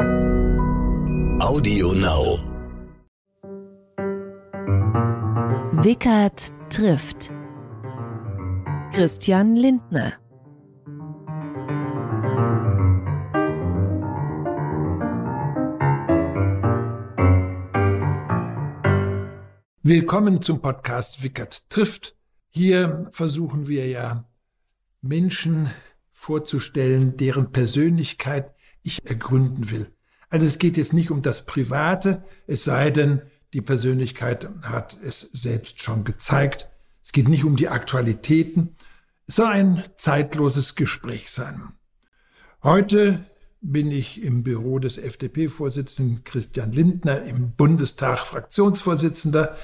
Audio Now. Wickert trifft. Christian Lindner. Willkommen zum Podcast Wickert trifft. Hier versuchen wir ja Menschen vorzustellen, deren Persönlichkeit ich ergründen will. Also es geht jetzt nicht um das Private, es sei denn, die Persönlichkeit hat es selbst schon gezeigt. Es geht nicht um die Aktualitäten. Es soll ein zeitloses Gespräch sein. Heute bin ich im Büro des FDP-Vorsitzenden Christian Lindner, im Bundestag Fraktionsvorsitzender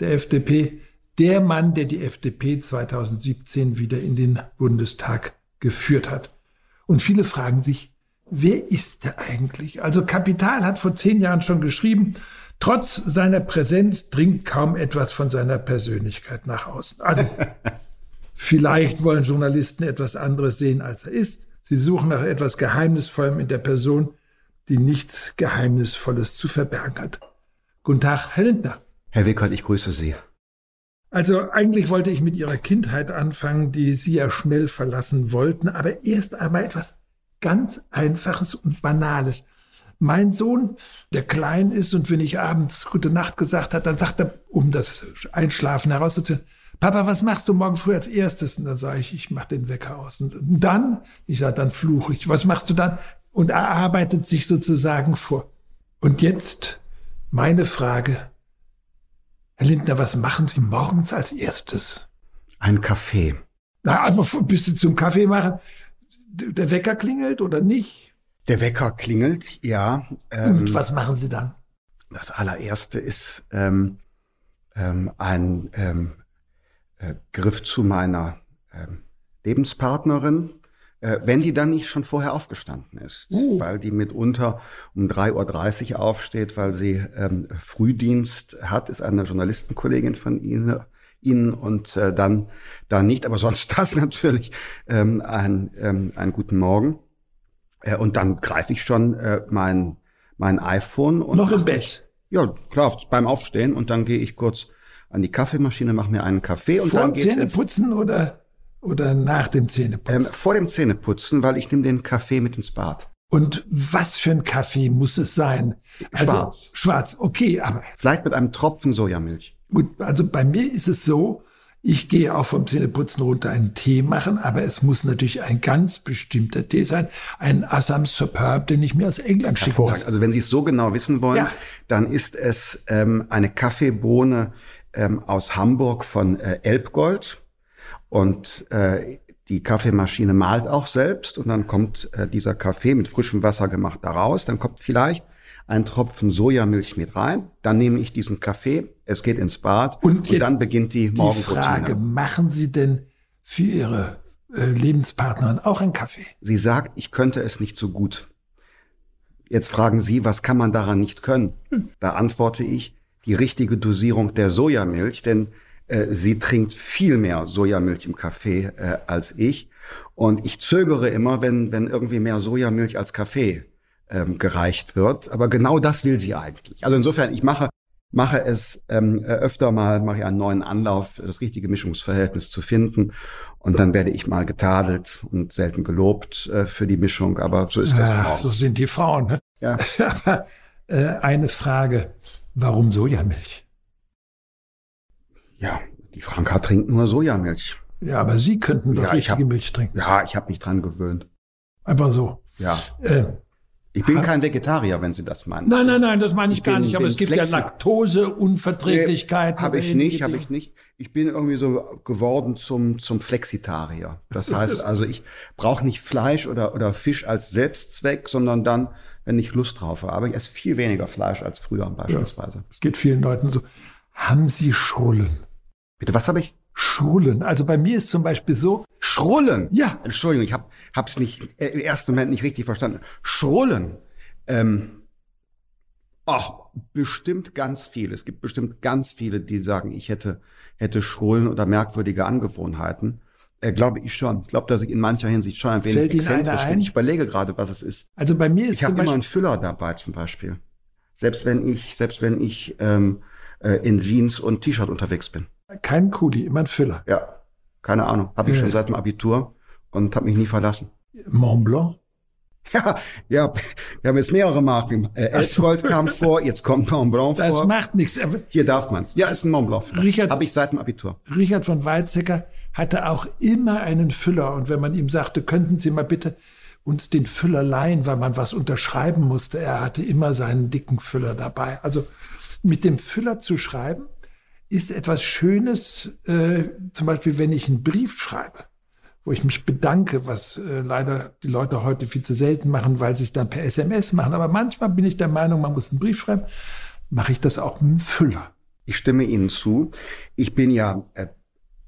der FDP, der Mann, der die FDP 2017 wieder in den Bundestag geführt hat. Und viele fragen sich, wer ist er eigentlich? Also Kapital hat vor zehn Jahren schon geschrieben, trotz seiner Präsenz dringt kaum etwas von seiner Persönlichkeit nach außen. Also vielleicht wollen Journalisten etwas anderes sehen, als er ist. Sie suchen nach etwas Geheimnisvollem in der Person, die nichts Geheimnisvolles zu verbergen hat. Guten Tag, Herr Lindner. Herr Wickert, ich grüße Sie. Also eigentlich wollte ich mit Ihrer Kindheit anfangen, die Sie ja schnell verlassen wollten, aber erst einmal etwas ganz Einfaches und Banales. Mein Sohn, der klein ist und wenn ich abends gute Nacht gesagt hat, dann sagt er, um das Einschlafen herauszuziehen, Papa, was machst du morgen früh als erstes? Und dann sage ich, ich mache den Wecker aus. Und dann, ich sage, dann fluche ich. Was machst du dann? Und er arbeitet sich sozusagen vor. Und jetzt meine Frage, Herr Lindner, was machen Sie morgens als erstes? Ein Kaffee. Na, aber bis Sie zum Kaffee machen, der Wecker klingelt oder nicht? Der Wecker klingelt, ja. Ähm, Und was machen Sie dann? Das allererste ist ähm, ähm, ein ähm, äh, Griff zu meiner ähm, Lebenspartnerin, äh, wenn die dann nicht schon vorher aufgestanden ist, uh. weil die mitunter um 3.30 Uhr aufsteht, weil sie ähm, Frühdienst hat, ist eine Journalistenkollegin von Ihnen, Ihnen und äh, dann, dann nicht, aber sonst das natürlich, ähm, ein, ähm, einen guten Morgen. Äh, und dann greife ich schon äh, mein, mein iPhone. Und Noch im Bett? Ja, klar, beim Aufstehen und dann gehe ich kurz an die Kaffeemaschine, mache mir einen Kaffee und Vor dann geht's Zähneputzen oder oder nach dem Zähneputzen? Ähm, vor dem Zähneputzen, weil ich nehme den Kaffee mit ins Bad. Und was für ein Kaffee muss es sein? Also, schwarz. Schwarz, okay, aber. Vielleicht mit einem Tropfen Sojamilch. Gut, also bei mir ist es so, ich gehe auch vom Zähneputzen runter einen Tee machen, aber es muss natürlich ein ganz bestimmter Tee sein. Ein Assam Superb, den ich mir aus England schicke. Also wenn Sie es so genau wissen wollen, ja. dann ist es ähm, eine Kaffeebohne ähm, aus Hamburg von äh, Elbgold. Und äh, die Kaffeemaschine malt auch selbst und dann kommt äh, dieser Kaffee mit frischem Wasser gemacht da raus. Dann kommt vielleicht ein Tropfen Sojamilch mit rein. Dann nehme ich diesen Kaffee, es geht ins Bad und, und dann beginnt die Morgenroutine. Die Frage, machen Sie denn für Ihre äh, Lebenspartnerin auch einen Kaffee? Sie sagt, ich könnte es nicht so gut. Jetzt fragen Sie, was kann man daran nicht können? Hm. Da antworte ich, die richtige Dosierung der Sojamilch, denn äh, sie trinkt viel mehr Sojamilch im Kaffee äh, als ich. Und ich zögere immer, wenn, wenn irgendwie mehr Sojamilch als Kaffee ähm, gereicht wird. Aber genau das will sie eigentlich. Also insofern, ich mache mache es ähm, öfter mal, mache ich einen neuen Anlauf, das richtige Mischungsverhältnis zu finden. Und dann werde ich mal getadelt und selten gelobt äh, für die Mischung. Aber so ist das. Ja, so sind die Frauen. Ne? Ja. Aber äh, eine Frage: Warum Sojamilch? Ja, die Franka trinkt nur Sojamilch. Ja, aber Sie könnten doch ja, richtige hab, Milch trinken. Ja, ich habe mich dran gewöhnt. Einfach so. Ja. Äh, ich bin kein Vegetarier, wenn Sie das meinen. Nein, nein, nein, das meine ich, ich gar bin, nicht. Aber es gibt ja Laktoseunverträglichkeiten. Nee, habe ich nicht, habe ich nicht. Ich bin irgendwie so geworden zum zum Flexitarier. Das heißt also, ich brauche nicht Fleisch oder oder Fisch als Selbstzweck, sondern dann, wenn ich Lust drauf habe. Aber ich esse viel weniger Fleisch als früher beispielsweise. Ja, es geht vielen Leuten so. Haben Sie Schollen? Bitte, was habe ich? Schrullen. Also bei mir ist zum Beispiel so. Schrullen? Ja. Entschuldigung, ich habe es nicht äh, im ersten Moment nicht richtig verstanden. Schrullen. Ähm, ach, bestimmt ganz viele. Es gibt bestimmt ganz viele, die sagen, ich hätte, hätte Schrullen oder merkwürdige Angewohnheiten. Äh, glaube ich schon. Ich glaube, dass ich in mancher Hinsicht schon ein wenig Fällt exzentrisch bin. Ich überlege gerade, was es ist. Also bei mir ist Ich habe immer einen Füller dabei zum Beispiel. Selbst wenn ich, selbst wenn ich ähm, äh, in Jeans und T-Shirt unterwegs bin. Kein Kuli, immer ein Füller. Ja, keine Ahnung. Habe ich Ja. schon seit dem Abitur und habe mich nie verlassen. Mont Blanc. Ja, ja, wir haben jetzt mehrere Marken. Äh, Elfgold kam vor, jetzt kommt Mont Blanc Das vor. macht nichts. Hier darf man's. Ja, ist ein Mont Blanc. Richard- Habe ich seit dem Abitur. Richard von Weizsäcker hatte auch immer einen Füller. Und wenn man ihm sagte, könnten Sie mal bitte uns den Füller leihen, weil man was unterschreiben musste, er hatte immer seinen dicken Füller dabei. Also mit dem Füller zu schreiben ist etwas Schönes, äh, zum Beispiel wenn ich einen Brief schreibe, wo ich mich bedanke, was äh, leider die Leute heute viel zu selten machen, weil sie es dann per SMS machen. Aber manchmal bin ich der Meinung, man muss einen Brief schreiben, mache ich das auch mit einem Füller. Ich stimme Ihnen zu. Ich bin ja äh,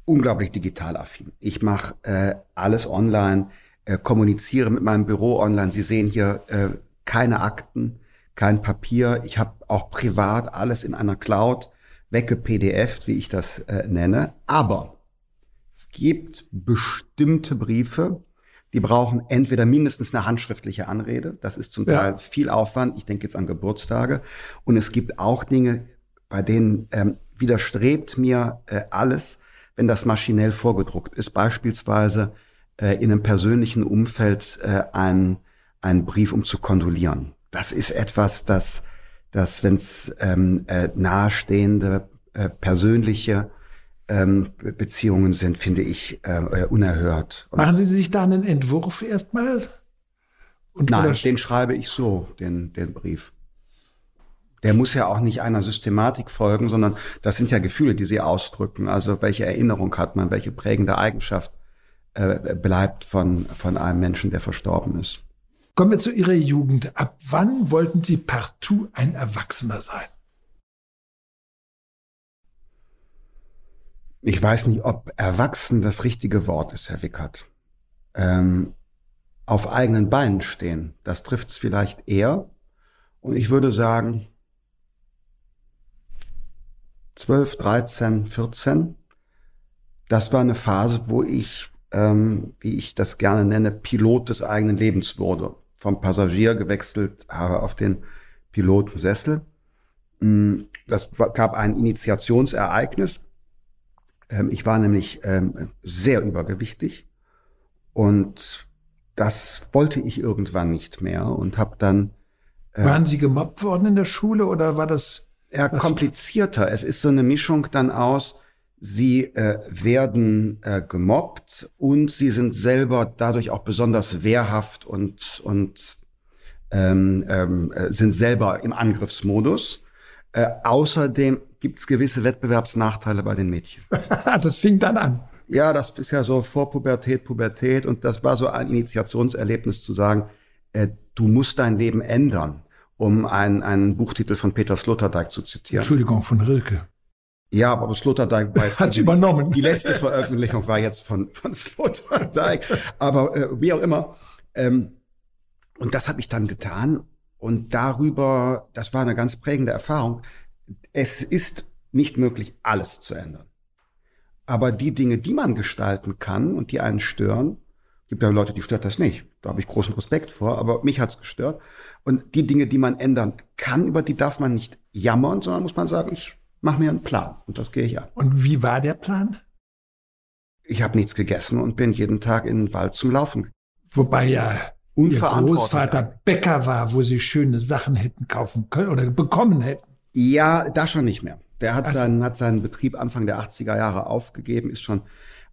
unglaublich digital affin. Ich mache äh, alles online, äh, kommuniziere mit meinem Büro online. Sie sehen hier äh, keine Akten, kein Papier. Ich habe auch privat alles in einer Cloud wegge-PDF, wie ich das äh, nenne. Aber es gibt bestimmte Briefe, die brauchen entweder mindestens eine handschriftliche Anrede. Das ist zum Ja. Teil viel Aufwand. Ich denke jetzt an Geburtstage. Und es gibt auch Dinge, bei denen ähm, widerstrebt mir äh, alles, wenn das maschinell vorgedruckt ist. Beispielsweise äh, in einem persönlichen Umfeld äh, ein, ein Brief, um zu kondolieren. Das ist etwas, das, das wenn es ähm, äh, nahestehende, äh, persönliche ähm, Be- Beziehungen sind, finde ich äh, äh, unerhört. Und Machen Sie sich da einen Entwurf erstmal? Und Nein, den schreibe ich so, den, den Brief. Der muss ja auch nicht einer Systematik folgen, sondern das sind ja Gefühle, die sie ausdrücken. Also welche Erinnerung hat man, welche prägende Eigenschaft äh, bleibt von, von einem Menschen, der verstorben ist. Kommen wir zu Ihrer Jugend. Ab wann wollten Sie partout ein Erwachsener sein? Ich weiß nicht, ob erwachsen das richtige Wort ist, Herr Wickert. Ähm, auf eigenen Beinen stehen, das trifft es vielleicht eher. Und ich würde sagen, 12, 13, 14, das war eine Phase, wo ich, ähm, wie ich das gerne nenne, Pilot des eigenen Lebens wurde. Vom Passagier gewechselt habe auf den Pilotensessel. Mm, Das gab ein Initiationsereignis. Ähm, ich war nämlich ähm, sehr übergewichtig und das wollte ich irgendwann nicht mehr und habe dann Waren Sie gemobbt worden in der Schule oder war das? ja, komplizierter. Es ist so eine Mischung dann aus, sie äh, werden äh, gemobbt und sie sind selber dadurch auch besonders wehrhaft und, und ähm, ähm, äh, sind selber im Angriffsmodus. Äh, außerdem gibt es gewisse Wettbewerbsnachteile bei den Mädchen. das fing dann an. Ja, das ist ja so vor Pubertät, Pubertät und das war so ein Initiationserlebnis zu sagen, äh, du musst dein Leben ändern, um einen, einen Buchtitel von Peter Sloterdijk zu zitieren. Entschuldigung, von Rilke. Ja, aber Sloterdijk war jetzt Hat's übernommen. Die letzte Veröffentlichung war jetzt von, von Sloterdijk. Aber äh, wie auch immer. Ähm, und das habe ich dann getan. Und darüber, das war eine ganz prägende Erfahrung. Es ist nicht möglich, alles zu ändern. Aber die Dinge, die man gestalten kann und die einen stören, gibt ja Leute, die stört das nicht. Da habe ich großen Respekt vor, aber mich hat's gestört. Und die Dinge, die man ändern kann, über die darf man nicht jammern, sondern muss man sagen, ich mache mir einen Plan und das gehe ich an. Und wie war der Plan? Ich habe nichts gegessen und bin jeden Tag in den Wald zum Laufen. Wobei ja Ihr. Großvater Bäcker war, wo Sie schöne Sachen hätten kaufen können oder bekommen hätten. Ja, da schon nicht mehr. Der hat, Ach so. seinen, hat seinen Betrieb Anfang der 80er Jahre aufgegeben, ist schon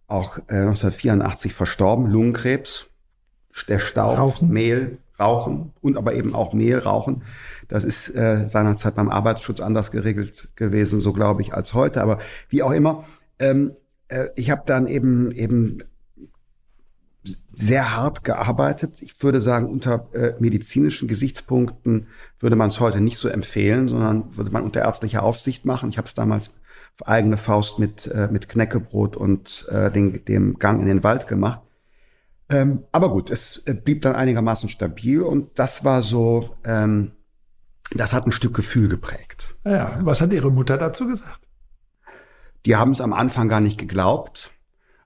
auch äh, 1984 verstorben, Lungenkrebs, der Staub, Rauchen. Mehl, Rauchen und aber eben auch Mehl, Rauchen. Das ist äh, seinerzeit beim Arbeitsschutz anders geregelt gewesen, so glaube ich, als heute. Aber wie auch immer, ähm, äh, ich habe dann eben eben sehr hart gearbeitet. Ich würde sagen, unter äh, medizinischen Gesichtspunkten würde man es heute nicht so empfehlen, sondern würde man unter ärztlicher Aufsicht machen. Ich habe es damals auf eigene Faust mit, äh, mit Knäckebrot und äh, den, dem Gang in den Wald gemacht. Ähm, aber gut, es äh, blieb dann einigermaßen stabil und das war so, ähm, das hat ein Stück Gefühl geprägt. Ja, was hat Ihre Mutter dazu gesagt? Die haben es am Anfang gar nicht geglaubt.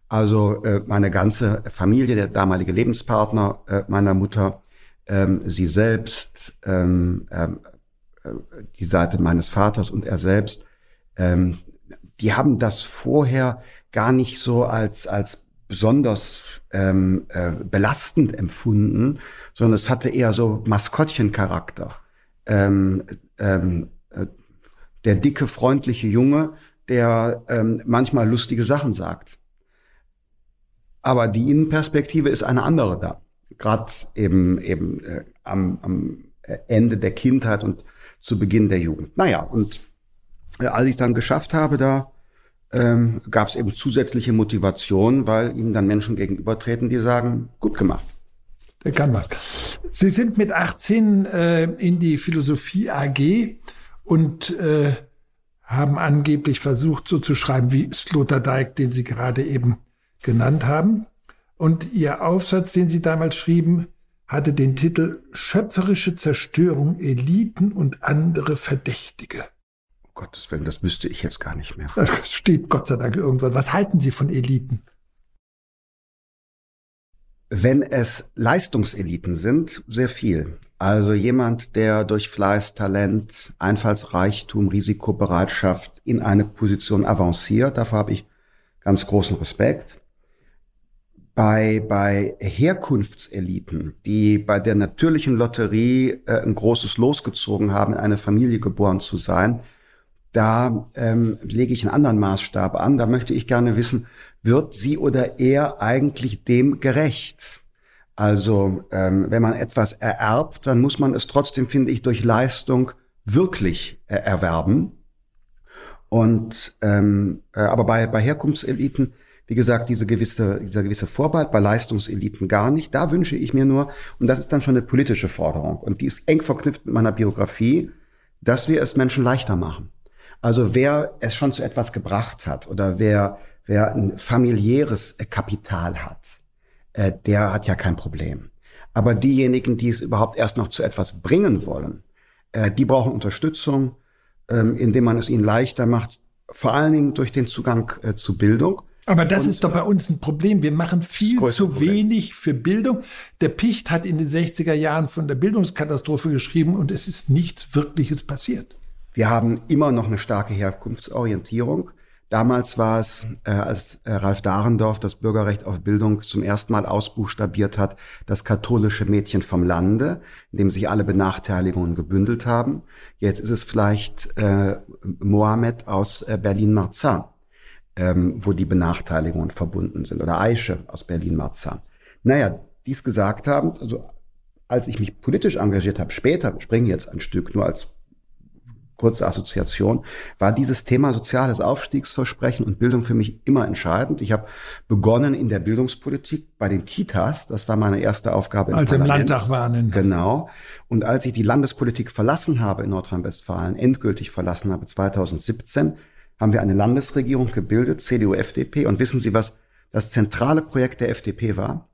Also äh, meine ganze Familie, der damalige Lebenspartner äh, meiner Mutter, ähm, sie selbst, ähm, ähm, äh, die Seite meines Vaters und er selbst, ähm, die haben das vorher gar nicht so als, als besonders ähm, äh, belastend empfunden, sondern es hatte eher so Maskottchencharakter. Ähm, ähm, äh, der dicke, freundliche Junge, der ähm, manchmal lustige Sachen sagt. Aber die Innenperspektive ist eine andere da. Gerade eben, eben äh, am, am Ende der Kindheit und zu Beginn der Jugend. Naja, und äh, als ich dann geschafft habe, da ähm, gab es eben zusätzliche Motivation, weil ihnen dann Menschen gegenübertreten, die sagen, gut gemacht. Der kann was. Sie sind mit 18 äh, in die Philosophie AG und äh, haben angeblich versucht, so zu schreiben wie Sloterdijk, den Sie gerade eben genannt haben. Und Ihr Aufsatz, den Sie damals schrieben, hatte den Titel Schöpferische Zerstörung Eliten und andere Verdächtige. Gottes Willen, das wüsste ich jetzt gar nicht mehr. Das steht Gott sei Dank irgendwann. Was halten Sie von Eliten? Wenn es Leistungseliten sind, sehr viel. Also jemand, der durch Fleiß, Talent, Einfallsreichtum, Risikobereitschaft in eine Position avanciert, dafür habe ich ganz großen Respekt. Bei, bei Herkunftseliten, die bei der natürlichen Lotterie äh, ein großes Los gezogen haben, in eine Familie geboren zu sein, da ähm, lege ich einen anderen Maßstab an. Da möchte ich gerne wissen, wird sie oder er eigentlich dem gerecht? Also ähm, wenn man etwas ererbt, dann muss man es trotzdem, finde ich, durch Leistung wirklich äh, erwerben. Und ähm, äh, aber bei, bei Herkunftseliten, wie gesagt, diese gewisse, dieser gewisse Vorbehalt, bei Leistungseliten gar nicht. Da wünsche ich mir nur, und das ist dann schon eine politische Forderung, und die ist eng verknüpft mit meiner Biografie, dass wir es Menschen leichter machen. Also wer es schon zu etwas gebracht hat oder wer, wer ein familiäres Kapital hat, äh, der hat ja kein Problem. Aber diejenigen, die es überhaupt erst noch zu etwas bringen wollen, äh, die brauchen Unterstützung, ähm, indem man es ihnen leichter macht, vor allen Dingen durch den Zugang äh, zu Bildung. Aber das und, ist doch bei uns ein Problem. Wir machen viel zu Problem. wenig für Bildung. Der Picht hat in den 60er Jahren von der Bildungskatastrophe geschrieben und es ist nichts Wirkliches passiert. Wir haben immer noch eine starke Herkunftsorientierung. Damals war es, äh, als äh, Ralf Dahrendorf das Bürgerrecht auf Bildung zum ersten Mal ausbuchstabiert hat, das katholische Mädchen vom Lande, in dem sich alle Benachteiligungen gebündelt haben. Jetzt ist es vielleicht äh, Mohammed aus äh, Berlin-Marzahn, ähm, wo die Benachteiligungen verbunden sind, oder Aische aus Berlin-Marzahn. Naja, dies gesagt haben, also als ich mich politisch engagiert habe, später, springe jetzt ein Stück nur als kurze Assoziation, war dieses Thema soziales Aufstiegsversprechen und Bildung für mich immer entscheidend. Ich habe begonnen in der Bildungspolitik bei den Kitas. Das war meine erste Aufgabe. Im als im Landtag waren. Genau. Und als ich die Landespolitik verlassen habe in Nordrhein-Westfalen, endgültig verlassen habe 2017, haben wir eine Landesregierung gebildet, CDU, FDP. Und wissen Sie, was das zentrale Projekt der FDP war?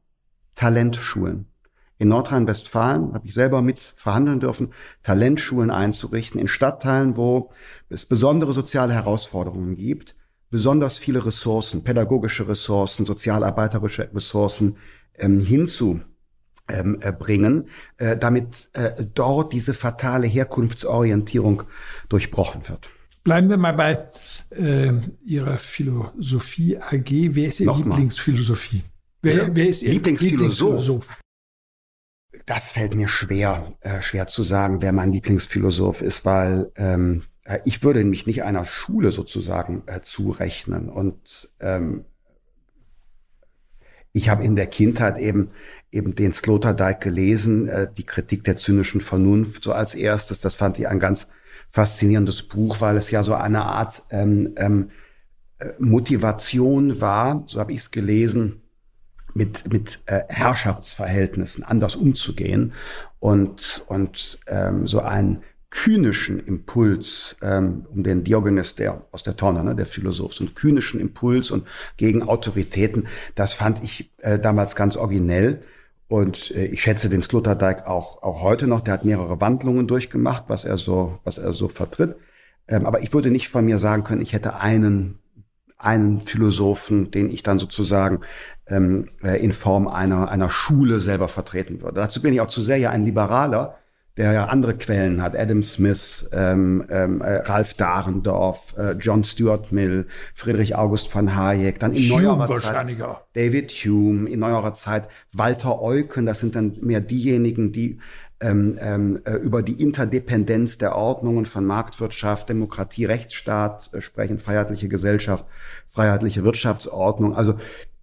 Talentschulen in Nordrhein-Westfalen, habe ich selber mit verhandeln dürfen, Talentschulen einzurichten in Stadtteilen, wo es besondere soziale Herausforderungen gibt, besonders viele Ressourcen, pädagogische Ressourcen, sozialarbeiterische Ressourcen ähm, hinzu ähm, äh, bringen, äh, damit äh, dort diese fatale Herkunftsorientierung durchbrochen wird. Bleiben wir mal bei äh, Ihrer Philosophie AG. Wer ist Ihr Nochmal. Lieblingsphilosophie? Wer, wer ist Ihr Lieblingsphilosoph? Lieblingsphilosoph? Das fällt mir schwer, äh, schwer zu sagen, wer mein Lieblingsphilosoph ist, weil ähm, äh, ich würde mich nicht einer Schule sozusagen äh, zurechnen. Und ähm, ich habe in der Kindheit eben eben den Sloterdijk gelesen, äh, die Kritik der zynischen Vernunft so als erstes. Das fand ich ein ganz faszinierendes Buch, weil es ja so eine Art ähm, ähm, äh, Motivation war, so habe ich es gelesen, mit, mit äh, Herrschaftsverhältnissen anders umzugehen und, und ähm, so einen kühnischen Impuls, ähm, um den Diogenes der aus der Tonne, ne, der Philosoph, so einen kühnischen Impuls und gegen Autoritäten, das fand ich äh, damals ganz originell. Und äh, ich schätze den Sloterdijk auch, auch heute noch. Der hat mehrere Wandlungen durchgemacht, was er so, was er so vertritt. Ähm, aber ich würde nicht von mir sagen können, ich hätte einen einen Philosophen, den ich dann sozusagen ähm, äh, in Form einer, einer Schule selber vertreten würde. Dazu bin ich auch zu sehr ja ein Liberaler, der ja andere Quellen hat, Adam Smith, ähm, ähm, äh, Ralf Dahrendorf, äh, John Stuart Mill, Friedrich August von Hayek, dann in Hume neuerer Zeit David Hume, in neuerer Zeit Walter Eucken, das sind dann mehr diejenigen, die ähm, ähm, äh, über die Interdependenz der Ordnungen von Marktwirtschaft, Demokratie, Rechtsstaat äh, sprechen, freiheitliche Gesellschaft, freiheitliche Wirtschaftsordnung. Also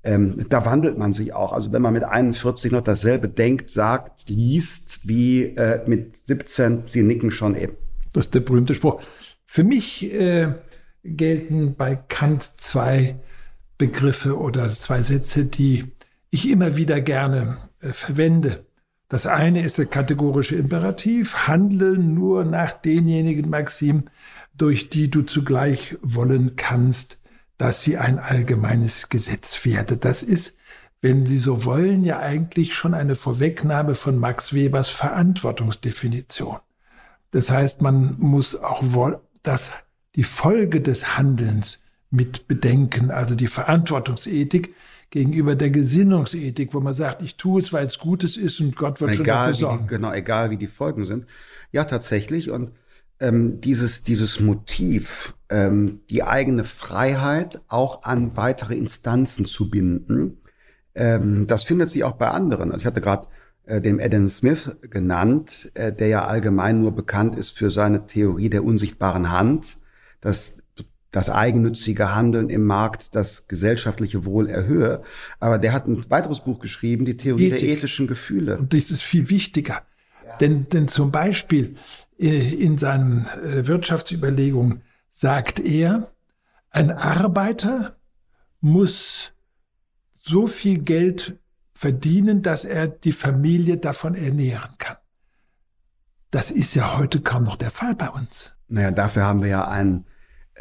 ähm, da wandelt man sich auch. Also wenn man mit 41 noch dasselbe denkt, sagt, liest, wie äh, mit 17, sie nicken schon eben. Das ist der berühmte Spruch. Für mich äh, gelten bei Kant zwei Begriffe oder zwei Sätze, die ich immer wieder gerne äh, verwende. Das eine ist der kategorische Imperativ, handle nur nach denjenigen Maximen, durch die du zugleich wollen kannst, dass sie ein allgemeines Gesetz werde. Das ist, wenn Sie so wollen, ja eigentlich schon eine Vorwegnahme von Max Webers Verantwortungsdefinition. Das heißt, man muss auch das, die Folge des Handelns mit bedenken, also die Verantwortungsethik gegenüber der Gesinnungsethik, wo man sagt, ich tue es, weil es Gutes ist und Gott wird egal, schon dafür sorgen. Die, genau, egal wie die Folgen sind. Ja, tatsächlich. Und ähm, dieses, dieses Motiv, ähm, die eigene Freiheit auch an weitere Instanzen zu binden, ähm, das findet sich auch bei anderen. Also ich hatte gerade äh, den Adam Smith genannt, äh, der ja allgemein nur bekannt ist für seine Theorie der unsichtbaren Hand, dass das eigennützige Handeln im Markt das gesellschaftliche Wohl erhöhe. Aber der hat ein weiteres Buch geschrieben, die Theorie Ethik. der ethischen Gefühle. Und das ist viel wichtiger. Ja. Denn, denn zum Beispiel äh, in seinen äh, Wirtschaftsüberlegungen sagt er, ein Arbeiter muss so viel Geld verdienen, dass er die Familie davon ernähren kann. Das ist ja heute kaum noch der Fall bei uns. Naja, dafür haben wir ja einen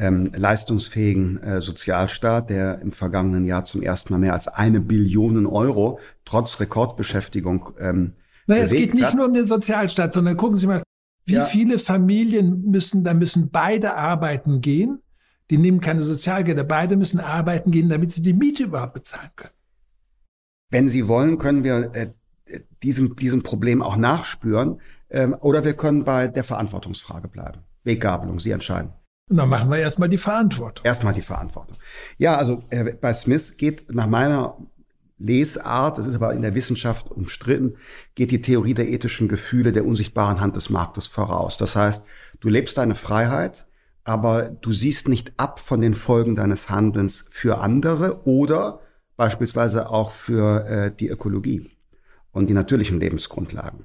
ähm, leistungsfähigen äh, Sozialstaat, der im vergangenen Jahr zum ersten Mal mehr als eine Billion Euro trotz Rekordbeschäftigung ähm, naja, es geht nicht hat. nur um den Sozialstaat, sondern gucken Sie mal, wie ja. viele Familien müssen, da müssen beide arbeiten gehen. Die nehmen keine Sozialgelder. Beide müssen arbeiten gehen, damit sie die Miete überhaupt bezahlen können. Wenn Sie wollen, können wir äh, diesem, diesem Problem auch nachspüren. Ähm, oder wir können bei der Verantwortungsfrage bleiben. Weggabelung, Sie entscheiden. Und dann machen wir erstmal die Verantwortung. Erstmal die Verantwortung. Ja, also äh, bei Smith geht nach meiner Lesart, das ist aber in der Wissenschaft umstritten, geht die Theorie der ethischen Gefühle der unsichtbaren Hand des Marktes voraus. Das heißt, du lebst deine Freiheit, aber du siehst nicht ab von den Folgen deines Handelns für andere oder beispielsweise auch für äh, die Ökologie und die natürlichen Lebensgrundlagen.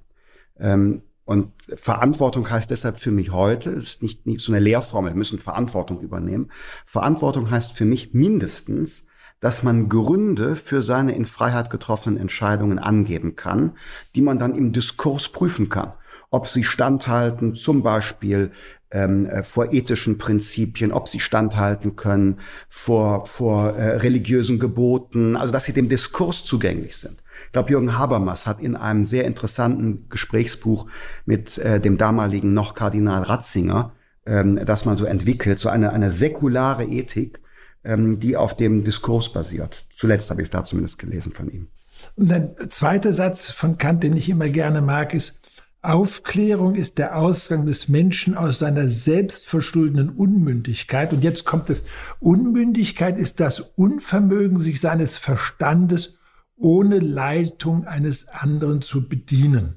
Ähm, und Verantwortung heißt deshalb für mich heute, ist nicht, nicht so eine Lehrformel, wir müssen Verantwortung übernehmen. Verantwortung heißt für mich mindestens, dass man Gründe für seine in Freiheit getroffenen Entscheidungen angeben kann, die man dann im Diskurs prüfen kann. Ob sie standhalten, zum Beispiel ähm, äh, vor ethischen Prinzipien, ob sie standhalten können vor, vor äh, religiösen Geboten, also dass sie dem Diskurs zugänglich sind. Ich glaube, Jürgen Habermas hat in einem sehr interessanten Gesprächsbuch mit äh, dem damaligen noch Kardinal Ratzinger, ähm, das man so entwickelt, so eine, eine säkulare Ethik, ähm, die auf dem Diskurs basiert. Zuletzt habe ich es da zumindest gelesen von ihm. Und der zweite Satz von Kant, den ich immer gerne mag, ist, Aufklärung ist der Ausgang des Menschen aus seiner selbstverschuldeten Unmündigkeit. Und jetzt kommt es, Unmündigkeit ist das Unvermögen, sich seines Verstandes ohne Leitung eines anderen zu bedienen.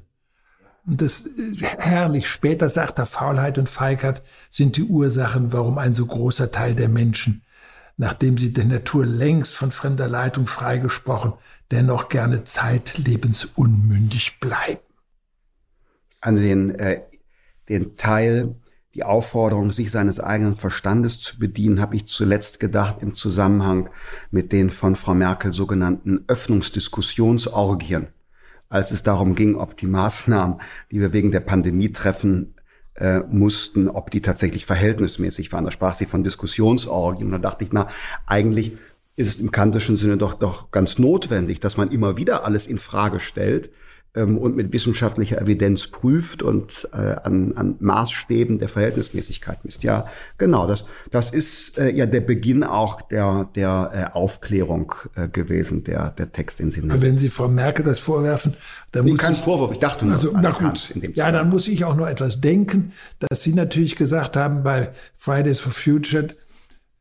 Und das äh, herrlich. Später sagt er, Faulheit und Feigheit sind die Ursachen, warum ein so großer Teil der Menschen nachdem sie der Natur längst von fremder Leitung freigesprochen, dennoch gerne zeitlebens unmündig bleiben. An den, äh, den Teil, die Aufforderung, sich seines eigenen Verstandes zu bedienen, habe ich zuletzt gedacht im Zusammenhang mit den von Frau Merkel sogenannten Öffnungsdiskussionsorgien, als es darum ging, ob die Maßnahmen, die wir wegen der Pandemie treffen, äh, mussten, ob die tatsächlich verhältnismäßig waren. Da sprach sie von Diskussionsorgien. Und da dachte ich, na, eigentlich ist es im kantischen Sinne doch, doch ganz notwendig, dass man immer wieder alles in Frage stellt, ähm, und mit wissenschaftlicher Evidenz prüft und äh, an, an Maßstäben der Verhältnismäßigkeit misst. Ja, genau, das, das ist äh, ja der Beginn auch der, der äh, Aufklärung äh, gewesen, der, der Text in Sinne. Wenn Sie Frau Merkel das vorwerfen, dann nee, muss kein ich, Vorwurf, ich dachte nur also, na gut. in dem Ja, dann muss ich auch nur etwas denken, dass Sie natürlich gesagt haben bei Fridays for Future,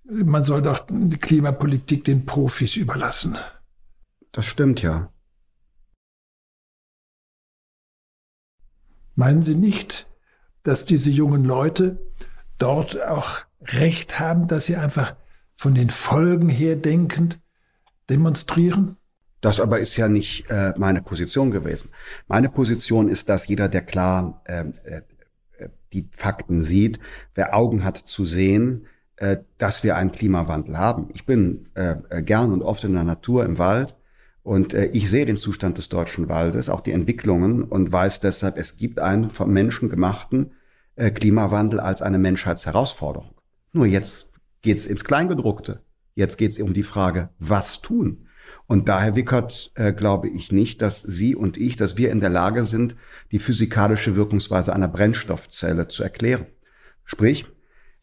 man soll doch die Klimapolitik den Profis überlassen. Das stimmt ja. Meinen Sie nicht, dass diese jungen Leute dort auch recht haben, dass sie einfach von den Folgen her denkend demonstrieren? Das aber ist ja nicht äh, meine Position gewesen. Meine Position ist, dass jeder, der klar ähm, äh, äh, die Fakten sieht, wer Augen hat zu sehen, äh, dass wir einen Klimawandel haben. Ich bin äh, äh, gern und oft in der Natur im Wald und äh, ich sehe den Zustand des deutschen Waldes, auch die Entwicklungen und weiß deshalb, es gibt einen vom Menschen gemachten äh, Klimawandel als eine Menschheitsherausforderung. Nur jetzt geht's ins Kleingedruckte. Jetzt geht's um die Frage, was tun? Und daher, Wickert, äh, glaube ich nicht, dass Sie und ich, dass wir in der Lage sind, die physikalische Wirkungsweise einer Brennstoffzelle zu erklären. Sprich,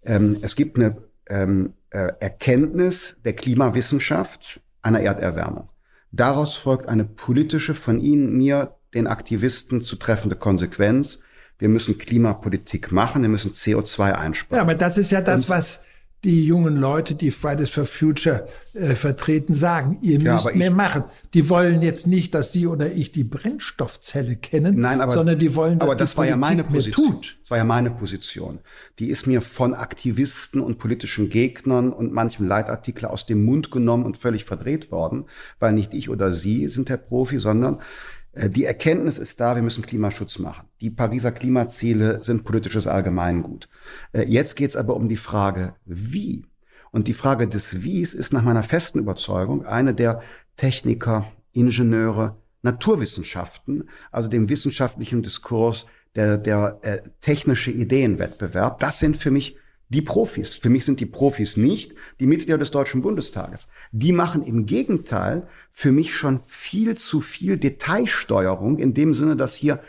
ähm, es gibt eine ähm, äh, Erkenntnis der Klimawissenschaft einer Erderwärmung. Daraus folgt eine politische, von Ihnen, mir, den Aktivisten zu treffende Konsequenz. Wir müssen Klimapolitik machen, wir müssen CO2 einsparen. Ja, aber das ist ja das, Und- was die jungen Leute, die Fridays for Future äh, vertreten, sagen. Ihr Ja, müsst aber ich- mehr machen. Die wollen jetzt nicht, dass Sie oder ich die Brennstoffzelle kennen, Nein, aber, sondern die wollen, dass aber das die war ja meine mehr Position. tut. Das war ja meine Position. Die ist mir von Aktivisten und politischen Gegnern und manchem Leitartikler aus dem Mund genommen und völlig verdreht worden, weil nicht ich oder Sie sind der Profi, sondern die Erkenntnis ist da, wir müssen Klimaschutz machen. Die Pariser Klimaziele sind politisches Allgemeingut. Äh, Jetzt geht es aber um die Frage, wie. Und die Frage des Wies ist nach meiner festen Überzeugung eine der Techniker, Ingenieure, Naturwissenschaften, also dem wissenschaftlichen Diskurs, der, der äh, technische Ideenwettbewerb. Das sind für mich die Profis. Für mich sind die Profis nicht die Mitglieder des Deutschen Bundestages. Die machen im Gegenteil für mich schon viel zu viel Detailsteuerung in dem Sinne, dass hier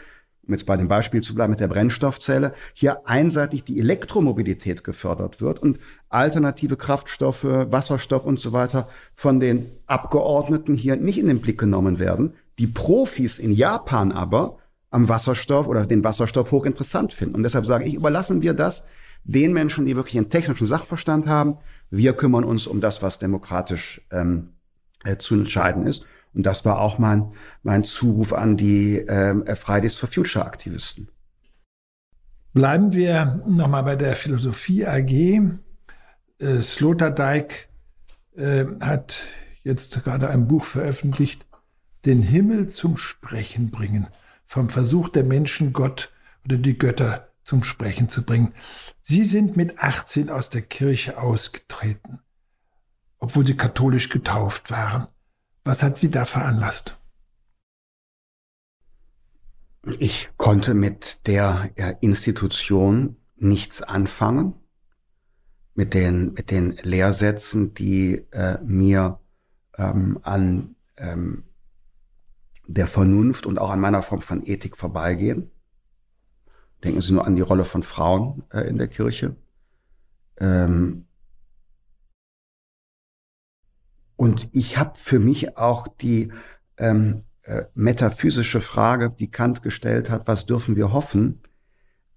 um jetzt bei dem Beispiel zu bleiben mit der Brennstoffzelle, hier einseitig die Elektromobilität gefördert wird und alternative Kraftstoffe, Wasserstoff und so weiter von den Abgeordneten hier nicht in den Blick genommen werden. Die Profis in Japan aber am Wasserstoff oder den Wasserstoff hochinteressant finden. Und deshalb sage ich, überlassen wir das den Menschen, die wirklich einen technischen Sachverstand haben. Wir kümmern uns um das, was demokratisch ähm, äh, zu entscheiden ist. Und das war auch mein, mein Zuruf an die ähm, Fridays for Future Aktivisten. Bleiben wir nochmal bei der Philosophie AG. Äh, Sloterdijk äh, hat jetzt gerade ein Buch veröffentlicht, Den Himmel zum Sprechen bringen. Vom Versuch der Menschen, Gott oder die Götter zum Sprechen zu bringen. Sie sind mit 18 aus der Kirche ausgetreten, obwohl sie katholisch getauft waren. Was hat Sie da veranlasst? Ich konnte mit der äh, Institution nichts anfangen, mit den, mit den Lehrsätzen, die äh, mir ähm, an ähm, der Vernunft und auch an meiner Form von Ethik vorbeigehen. Denken Sie nur an die Rolle von Frauen äh, in der Kirche. Ähm, und ich habe für mich auch die ähm, äh, metaphysische Frage, die Kant gestellt hat, was dürfen wir hoffen,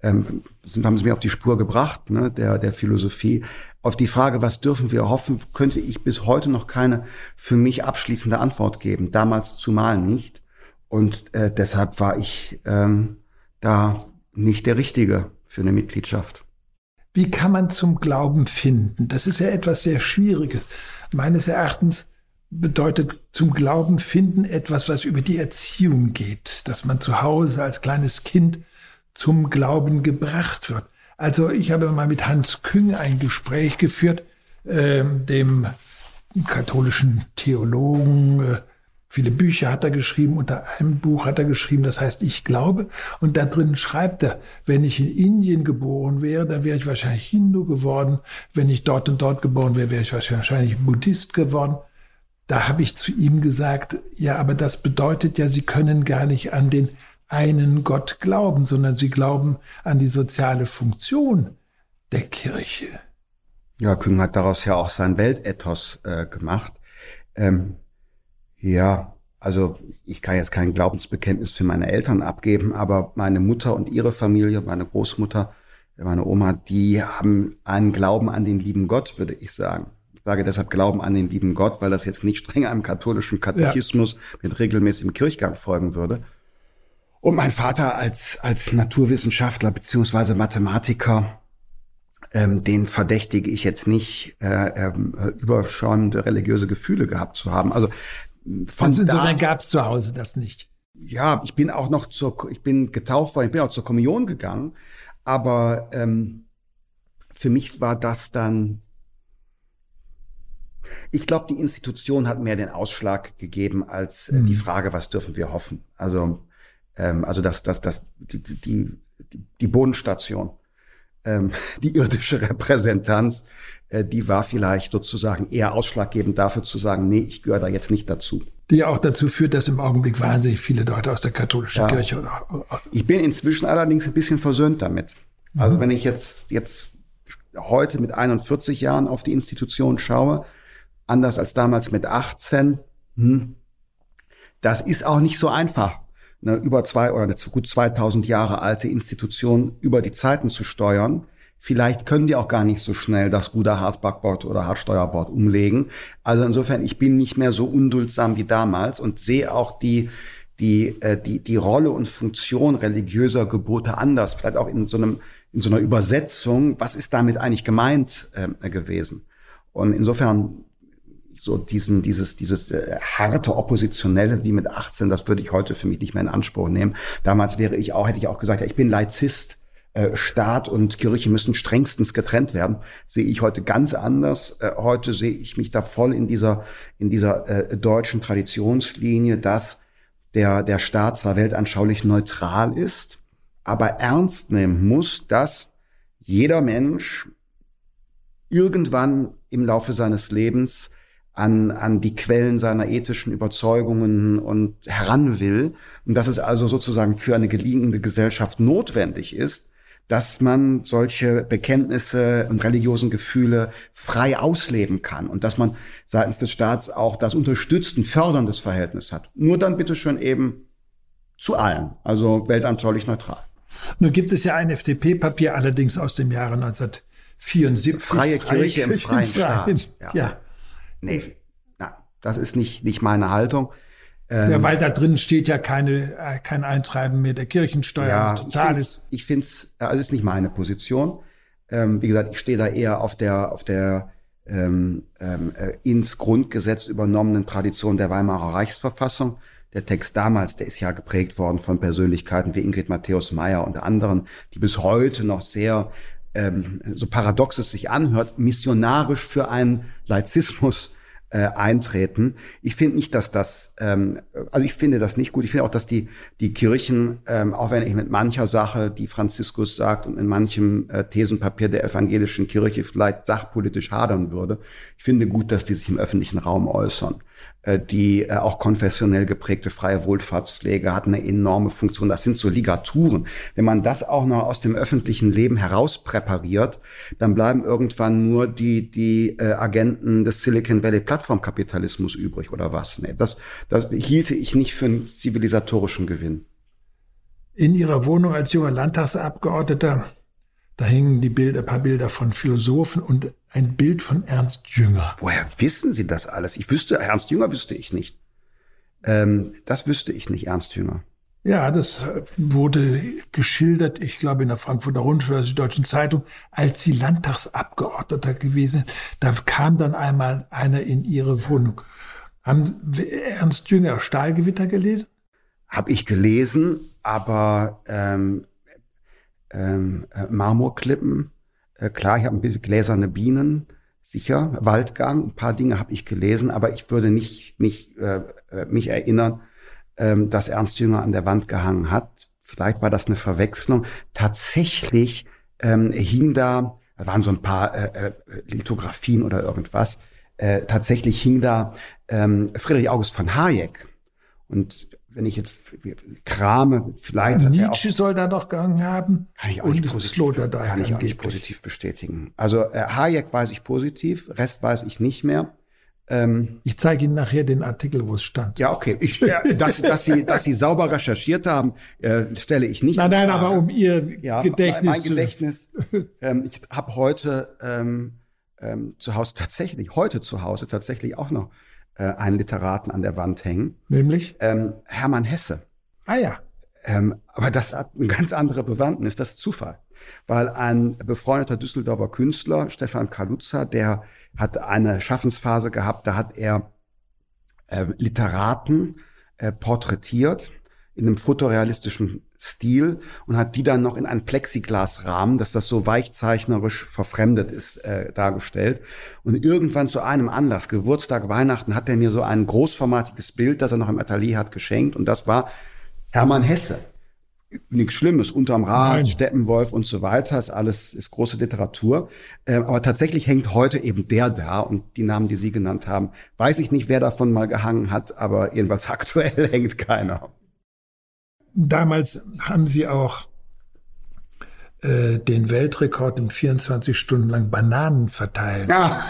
ähm, haben sie mir auf die Spur gebracht, ne, der, der Philosophie. Auf die Frage, was dürfen wir hoffen, könnte ich bis heute noch keine für mich abschließende Antwort geben. Damals zumal nicht. Und äh, deshalb war ich ähm, da nicht der Richtige für eine Mitgliedschaft. Wie kann man zum Glauben finden? Das ist ja etwas sehr Schwieriges. Meines Erachtens bedeutet zum Glauben finden etwas, was über die Erziehung geht, dass man zu Hause als kleines Kind zum Glauben gebracht wird. Also ich habe mal mit Hans Küng ein Gespräch geführt, äh, dem katholischen Theologen. Äh, viele Bücher hat er geschrieben, unter einem Buch hat er geschrieben, das heißt Ich glaube. Und da drin schreibt er, wenn ich in Indien geboren wäre, dann wäre ich wahrscheinlich Hindu geworden. Wenn ich dort und dort geboren wäre, wäre ich wahrscheinlich Buddhist geworden. Da habe ich zu ihm gesagt, ja, aber das bedeutet ja, Sie können gar nicht an den einen Gott glauben, sondern Sie glauben an die soziale Funktion der Kirche. Ja, Küng hat daraus ja auch sein Weltethos äh, gemacht. Ähm, ja, also ich kann jetzt kein Glaubensbekenntnis für meine Eltern abgeben, aber meine Mutter und ihre Familie, meine Großmutter, meine Oma, die haben einen Glauben an den lieben Gott, würde ich sagen. Ich sage deshalb Glauben an den lieben Gott, weil das jetzt nicht streng einem katholischen Katechismus ja. mit regelmäßigem Kirchgang folgen würde. Und mein Vater als, als Naturwissenschaftler beziehungsweise Mathematiker, ähm, den verdächtige ich jetzt nicht, äh, äh, überschäumende religiöse Gefühle gehabt zu haben. Also von also insofern gab es zu Hause das nicht. Ja, ich bin auch noch zur, ich bin getauft worden, ich bin auch zur Kommunion gegangen, aber ähm, für mich war das dann, ich glaube, die Institution hat mehr den Ausschlag gegeben als äh, mhm. die Frage, was dürfen wir hoffen. Also, ähm, also das, das, das, die, die, die Bodenstation, ähm, die irdische Repräsentanz äh, die war vielleicht sozusagen eher ausschlaggebend dafür zu sagen, nee, ich gehöre da jetzt nicht dazu. Die auch dazu führt, dass im Augenblick wahnsinnig viele Leute aus der katholischen ja. Kirche oder. Ich bin inzwischen allerdings ein bisschen versöhnt damit. Mhm. Also wenn ich jetzt, jetzt heute mit 41 Jahren auf die Institution schaue, anders als damals mit 18, hm, das ist auch nicht so einfach, eine über zwei oder eine gut 2000 Jahre alte Institution über die Zeiten zu steuern. Vielleicht können die auch gar nicht so schnell das Ruder Hardbackboard oder Hardsteuerbord umlegen. Also insofern, ich bin nicht mehr so unduldsam wie damals und sehe auch die, die, äh, die, die Rolle und Funktion religiöser Gebote anders. Vielleicht auch in so einem, in so einer Übersetzung. Was ist damit eigentlich gemeint äh, gewesen? Und insofern, so diesen, dieses, dieses äh, harte Oppositionelle wie mit 18, das würde ich heute für mich nicht mehr in Anspruch nehmen. Damals wäre ich auch, hätte ich auch gesagt, ja, ich bin Laizist. Äh, Staat und Kirche müssen strengstens getrennt werden, sehe ich heute ganz anders. Äh, heute sehe ich mich da voll in dieser, in dieser äh, deutschen Traditionslinie, dass der, der Staat zwar weltanschaulich neutral ist, aber ernst nehmen muss, dass jeder Mensch irgendwann im Laufe seines Lebens an, an die Quellen seiner ethischen Überzeugungen und heran will. Und dass es also sozusagen für eine gelingende Gesellschaft notwendig ist, dass man solche Bekenntnisse und religiösen Gefühle frei ausleben kann und dass man seitens des Staats auch das unterstützend, förderndes Verhältnis hat. Nur dann bitteschön eben zu allen, also weltanschaulich neutral. Nun gibt es ja ein FDP-Papier, allerdings aus dem Jahre 1974. Freie Kirche im freien Staat. Ja. ja. Nee, na, das ist nicht, nicht meine Haltung. Ähm, ja, weil da drin steht ja keine, äh, kein Eintreiben mehr der Kirchensteuer. Ja, totales. ich finde es, also ist nicht meine Position. Ähm, wie gesagt, ich stehe da eher auf der, auf der ähm, ähm, äh, ins Grundgesetz übernommenen Tradition der Weimarer Reichsverfassung. Der Text damals, der ist ja geprägt worden von Persönlichkeiten wie Ingrid Matthäus Meyer und anderen, die bis heute noch sehr, ähm, so paradox es sich anhört, missionarisch für einen Laizismus äh, eintreten. Ich finde nicht, dass das, ähm, also ich finde das nicht gut. Ich finde auch, dass die, die Kirchen, ähm, auch wenn ich mit mancher Sache, die Franziskus sagt und in manchem äh, Thesenpapier der evangelischen Kirche vielleicht sachpolitisch hadern würde, ich finde gut, dass die sich im öffentlichen Raum äußern. Äh, die äh, auch konfessionell geprägte freie Wohlfahrtspflege hat eine enorme Funktion. Das sind so Ligaturen. Wenn man das auch noch aus dem öffentlichen Leben heraus präpariert, dann bleiben irgendwann nur die, die äh, Agenten des Silicon Valley Plattformkapitalismus übrig oder was. Nee, das, das hielte ich nicht für einen zivilisatorischen Gewinn. In Ihrer Wohnung als junger Landtagsabgeordneter da hingen die Bilder, ein paar Bilder von Philosophen und ein Bild von Ernst Jünger. Woher wissen Sie das alles? Ich wüsste, Ernst Jünger wüsste ich nicht. Ähm, das wüsste ich nicht, Ernst Jünger. Ja, das wurde geschildert, ich glaube in der Frankfurter Rundschau oder Süddeutschen Zeitung, als sie Landtagsabgeordneter gewesen. Da kam dann einmal einer in ihre Wohnung. Haben Ernst Jünger Stahlgewitter gelesen? Habe ich gelesen, aber ähm, ähm, äh, Marmorklippen. Äh, klar, ich habe ein bisschen gläserne Bienen, sicher, Waldgang, ein paar Dinge habe ich gelesen, aber ich würde nicht, nicht äh, äh, mich erinnern, ähm, dass Ernst Jünger an der Wand gehangen hat. Vielleicht war das eine Verwechslung. Tatsächlich ähm, hing da, da waren so ein paar äh, äh, Lithografien oder irgendwas, äh, tatsächlich hing da ähm, Friedrich August von Hayek. Und wenn ich jetzt krame, vielleicht. Nietzsche auch, soll da doch gegangen haben. Kann ich auch nicht positiv, kann ich auch nicht positiv bestätigen. Also äh, Hayek weiß ich positiv, Rest weiß ich nicht mehr. Ähm, ich zeige Ihnen nachher den Artikel, wo es stand. Ja, okay. Ich, ja, dass, dass, Sie, dass Sie sauber recherchiert haben, äh, stelle ich nicht. Nein, nein, aber um Ihr ja, Gedächtnis. Mein Gedächtnis. ähm, ich habe heute ähm, ähm, zu Hause tatsächlich, heute zu Hause tatsächlich auch noch äh, einen Literaten an der Wand hängen. Nämlich? Ähm, Hermann Hesse. Ah ja. Ähm, aber das hat eine ganz andere Bewandtnis, das ist Zufall. Weil ein befreundeter Düsseldorfer Künstler, Stefan Kaluza, der hat eine Schaffensphase gehabt, da hat er äh, Literaten äh, porträtiert in einem fotorealistischen Stil und hat die dann noch in einen Plexiglasrahmen, dass das so weichzeichnerisch verfremdet ist, äh, dargestellt. Und irgendwann zu einem Anlass, Geburtstag, Weihnachten, hat er mir so ein großformatiges Bild, das er noch im Atelier hat, geschenkt. Und das war Hermann Hesse. Nichts Schlimmes, unterm Rad, Nein. Steppenwolf und so weiter, ist alles, ist große Literatur. Ähm, aber tatsächlich hängt heute eben der da und die Namen, die Sie genannt haben, weiß ich nicht, wer davon mal gehangen hat, aber jedenfalls aktuell hängt keiner. Damals haben sie auch äh, den Weltrekord im 24 Stunden lang Bananen verteilt. Ja.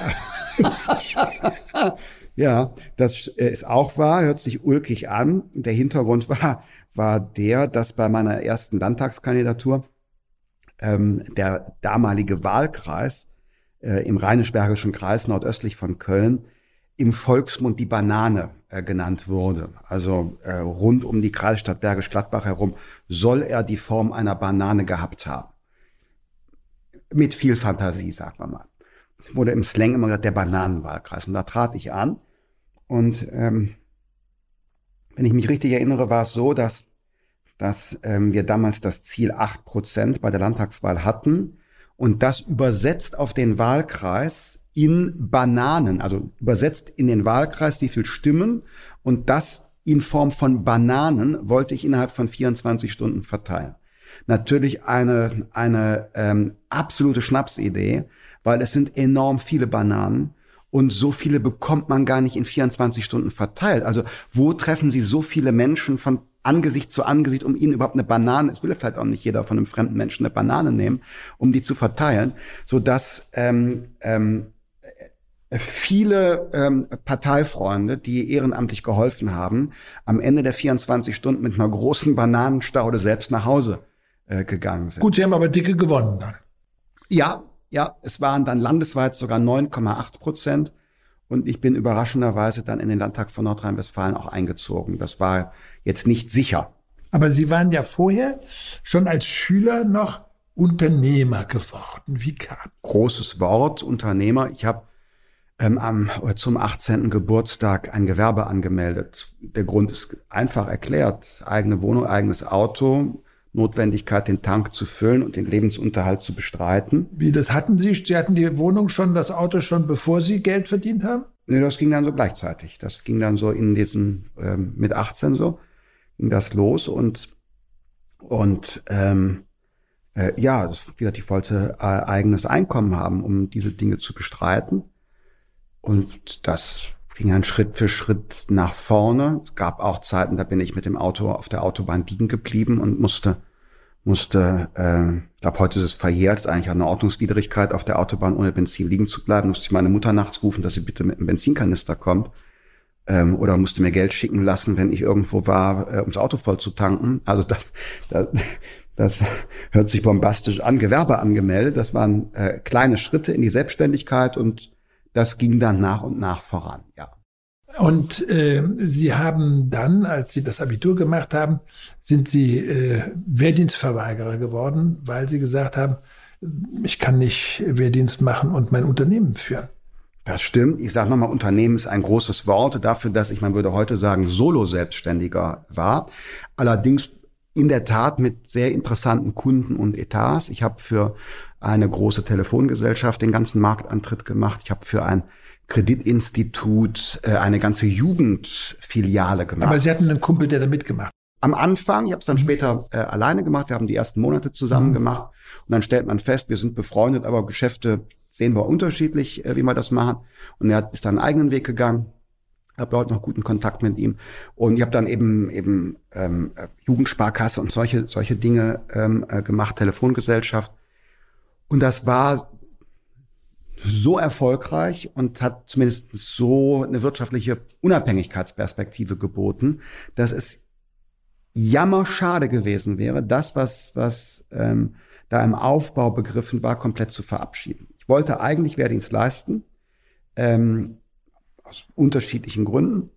ja, das ist auch wahr, hört sich ulkig an. Der Hintergrund war, war der, dass bei meiner ersten Landtagskandidatur ähm, der damalige Wahlkreis äh, im Rheinisch-Bergischen Kreis nordöstlich von Köln im Volksmund die Banane äh, genannt wurde. Also äh, rund um die Kreisstadt Bergisch Gladbach herum soll er die Form einer Banane gehabt haben. Mit viel Fantasie, sagen wir mal. Wurde im Slang immer gesagt, der Bananenwahlkreis. Und da trat ich an. Und ähm, wenn ich mich richtig erinnere, war es so, dass, dass ähm, wir damals das Ziel acht Prozent bei der Landtagswahl hatten. Und das übersetzt auf den Wahlkreis in Bananen, also übersetzt in den Wahlkreis, wie viel Stimmen und das in Form von Bananen wollte ich innerhalb von 24 Stunden verteilen. Natürlich eine, eine ähm, absolute Schnapsidee, weil es sind enorm viele Bananen und so viele bekommt man gar nicht in 24 Stunden verteilt. Also wo treffen Sie so viele Menschen von Angesicht zu Angesicht, um ihnen überhaupt eine Banane, es will vielleicht auch nicht jeder von einem fremden Menschen eine Banane nehmen, um die zu verteilen, so dass ähm, ähm, viele ähm, Parteifreunde, die ehrenamtlich geholfen haben, am Ende der 24 Stunden mit einer großen Bananenstaude selbst nach Hause äh, gegangen sind. Gut, Sie haben aber dicke gewonnen dann. Ja, ja, es waren dann landesweit sogar 9,8 Prozent. Und ich bin überraschenderweise dann in den Landtag von Nordrhein-Westfalen auch eingezogen. Das war jetzt nicht sicher. Aber Sie waren ja vorher schon als Schüler noch Unternehmer geworden. Wie kam? Großes Wort, Unternehmer. Ich habe ähm, am, zum 18. Geburtstag ein Gewerbe angemeldet. Der Grund ist einfach erklärt. Eigene Wohnung, eigenes Auto, Notwendigkeit, den Tank zu füllen und den Lebensunterhalt zu bestreiten. Wie, das hatten Sie? Sie hatten die Wohnung schon, das Auto schon, bevor Sie Geld verdient haben? Nee, das ging dann so gleichzeitig. Das ging dann so in diesen, ähm, mit 18 so, ging das los und, und, ähm, äh, ja, wie gesagt, ich wollte äh, eigenes Einkommen haben, um diese Dinge zu bestreiten. Und das ging dann Schritt für Schritt nach vorne. Es gab auch Zeiten, da bin ich mit dem Auto auf der Autobahn liegen geblieben und musste, musste, äh, ich glaube, heute ist es verjährt, ist eigentlich eine Ordnungswidrigkeit, auf der Autobahn ohne Benzin liegen zu bleiben. Musste ich meine Mutter nachts rufen, dass sie bitte mit einem Benzinkanister kommt. Ähm, oder musste mir Geld schicken lassen, wenn ich irgendwo war, äh, ums Auto voll zu tanken. Also das, das, das hört sich bombastisch an. Gewerbe angemeldet, das waren äh, kleine Schritte in die Selbstständigkeit und das ging dann nach und nach voran, ja. Und äh, Sie haben dann, als Sie das Abitur gemacht haben, sind Sie äh, Wehrdienstverweigerer geworden, weil Sie gesagt haben, ich kann nicht Wehrdienst machen und mein Unternehmen führen. Das stimmt. Ich sage nochmal, Unternehmen ist ein großes Wort dafür, dass ich, man würde heute sagen, Solo-Selbstständiger war. Allerdings in der Tat mit sehr interessanten Kunden und Etats. Ich habe für eine große Telefongesellschaft den ganzen Marktantritt gemacht. Ich habe für ein Kreditinstitut äh, eine ganze Jugendfiliale gemacht. Aber Sie hatten einen Kumpel, der da mitgemacht. Am Anfang, ich habe es dann mhm. später äh, alleine gemacht. Wir haben die ersten Monate zusammen mhm. gemacht und dann stellt man fest, wir sind befreundet, aber Geschäfte sehen wir unterschiedlich, äh, wie wir das machen. Und er ist dann einen eigenen Weg gegangen. Habe heute noch guten Kontakt mit ihm. Und ich habe dann eben eben ähm, Jugendsparkasse und solche solche Dinge ähm, äh, gemacht, Telefongesellschaft. Und das war so erfolgreich und hat zumindest so eine wirtschaftliche Unabhängigkeitsperspektive geboten, dass es jammerschade gewesen wäre, das, was, was ähm, da im Aufbau begriffen war, komplett zu verabschieden. Ich wollte eigentlich Wehrdienst leisten, ähm, aus unterschiedlichen Gründen,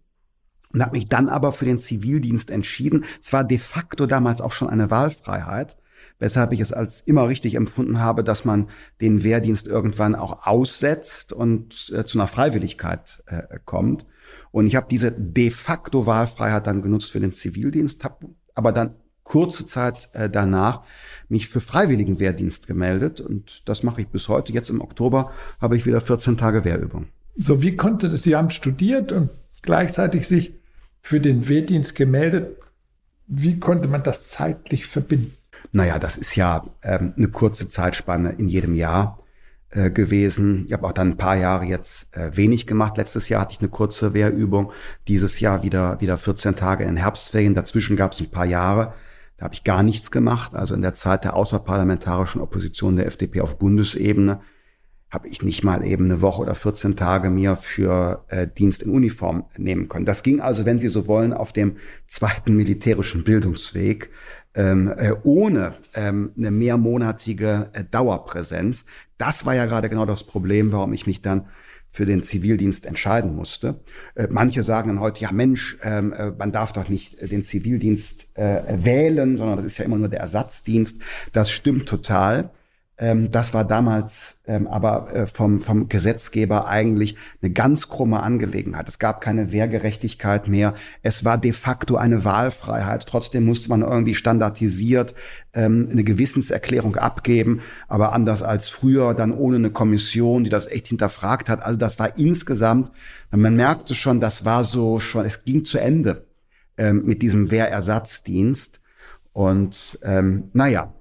und habe mich dann aber für den Zivildienst entschieden. Es war de facto damals auch schon eine Wahlfreiheit, weshalb ich es als immer richtig empfunden habe, dass man den Wehrdienst irgendwann auch aussetzt und äh, zu einer Freiwilligkeit äh, kommt. Und ich habe diese de facto Wahlfreiheit dann genutzt für den Zivildienst, habe aber dann kurze Zeit äh, danach mich für freiwilligen Wehrdienst gemeldet und das mache ich bis heute. Jetzt im Oktober habe ich wieder 14 Tage Wehrübung. So, wie konnte das? Sie haben studiert und gleichzeitig sich für den Wehrdienst gemeldet. Wie konnte man das zeitlich verbinden? Naja, das ist ja ähm, eine kurze Zeitspanne in jedem Jahr äh, gewesen. Ich habe auch dann ein paar Jahre jetzt äh, wenig gemacht. Letztes Jahr hatte ich eine kurze Wehrübung. Dieses Jahr wieder, wieder 14 Tage in Herbstferien. Dazwischen gab es ein paar Jahre. Da habe ich gar nichts gemacht. Also in der Zeit der außerparlamentarischen Opposition der FDP auf Bundesebene habe ich nicht mal eben eine Woche oder 14 Tage mir für äh, Dienst in Uniform nehmen können. Das ging also, wenn Sie so wollen, auf dem zweiten militärischen Bildungsweg ähm, äh, ohne ähm, eine mehrmonatige äh, Dauerpräsenz. Das war ja gerade genau das Problem, warum ich mich dann für den Zivildienst entscheiden musste. Äh, manche sagen dann heute, ja Mensch, ähm, äh, man darf doch nicht den Zivildienst äh, wählen, sondern das ist ja immer nur der Ersatzdienst. Das stimmt total. Ähm, das war damals ähm, aber äh, vom, vom Gesetzgeber eigentlich eine ganz krumme Angelegenheit. Es gab keine Wehrgerechtigkeit mehr. Es war de facto eine Wahlfreiheit. Trotzdem musste man irgendwie standardisiert ähm, eine Gewissenserklärung abgeben, aber anders als früher, dann ohne eine Kommission, die das echt hinterfragt hat. Also das war insgesamt, man merkte schon, das war so schon, es ging zu Ende ähm, mit diesem Wehrersatzdienst. Und ähm, naja,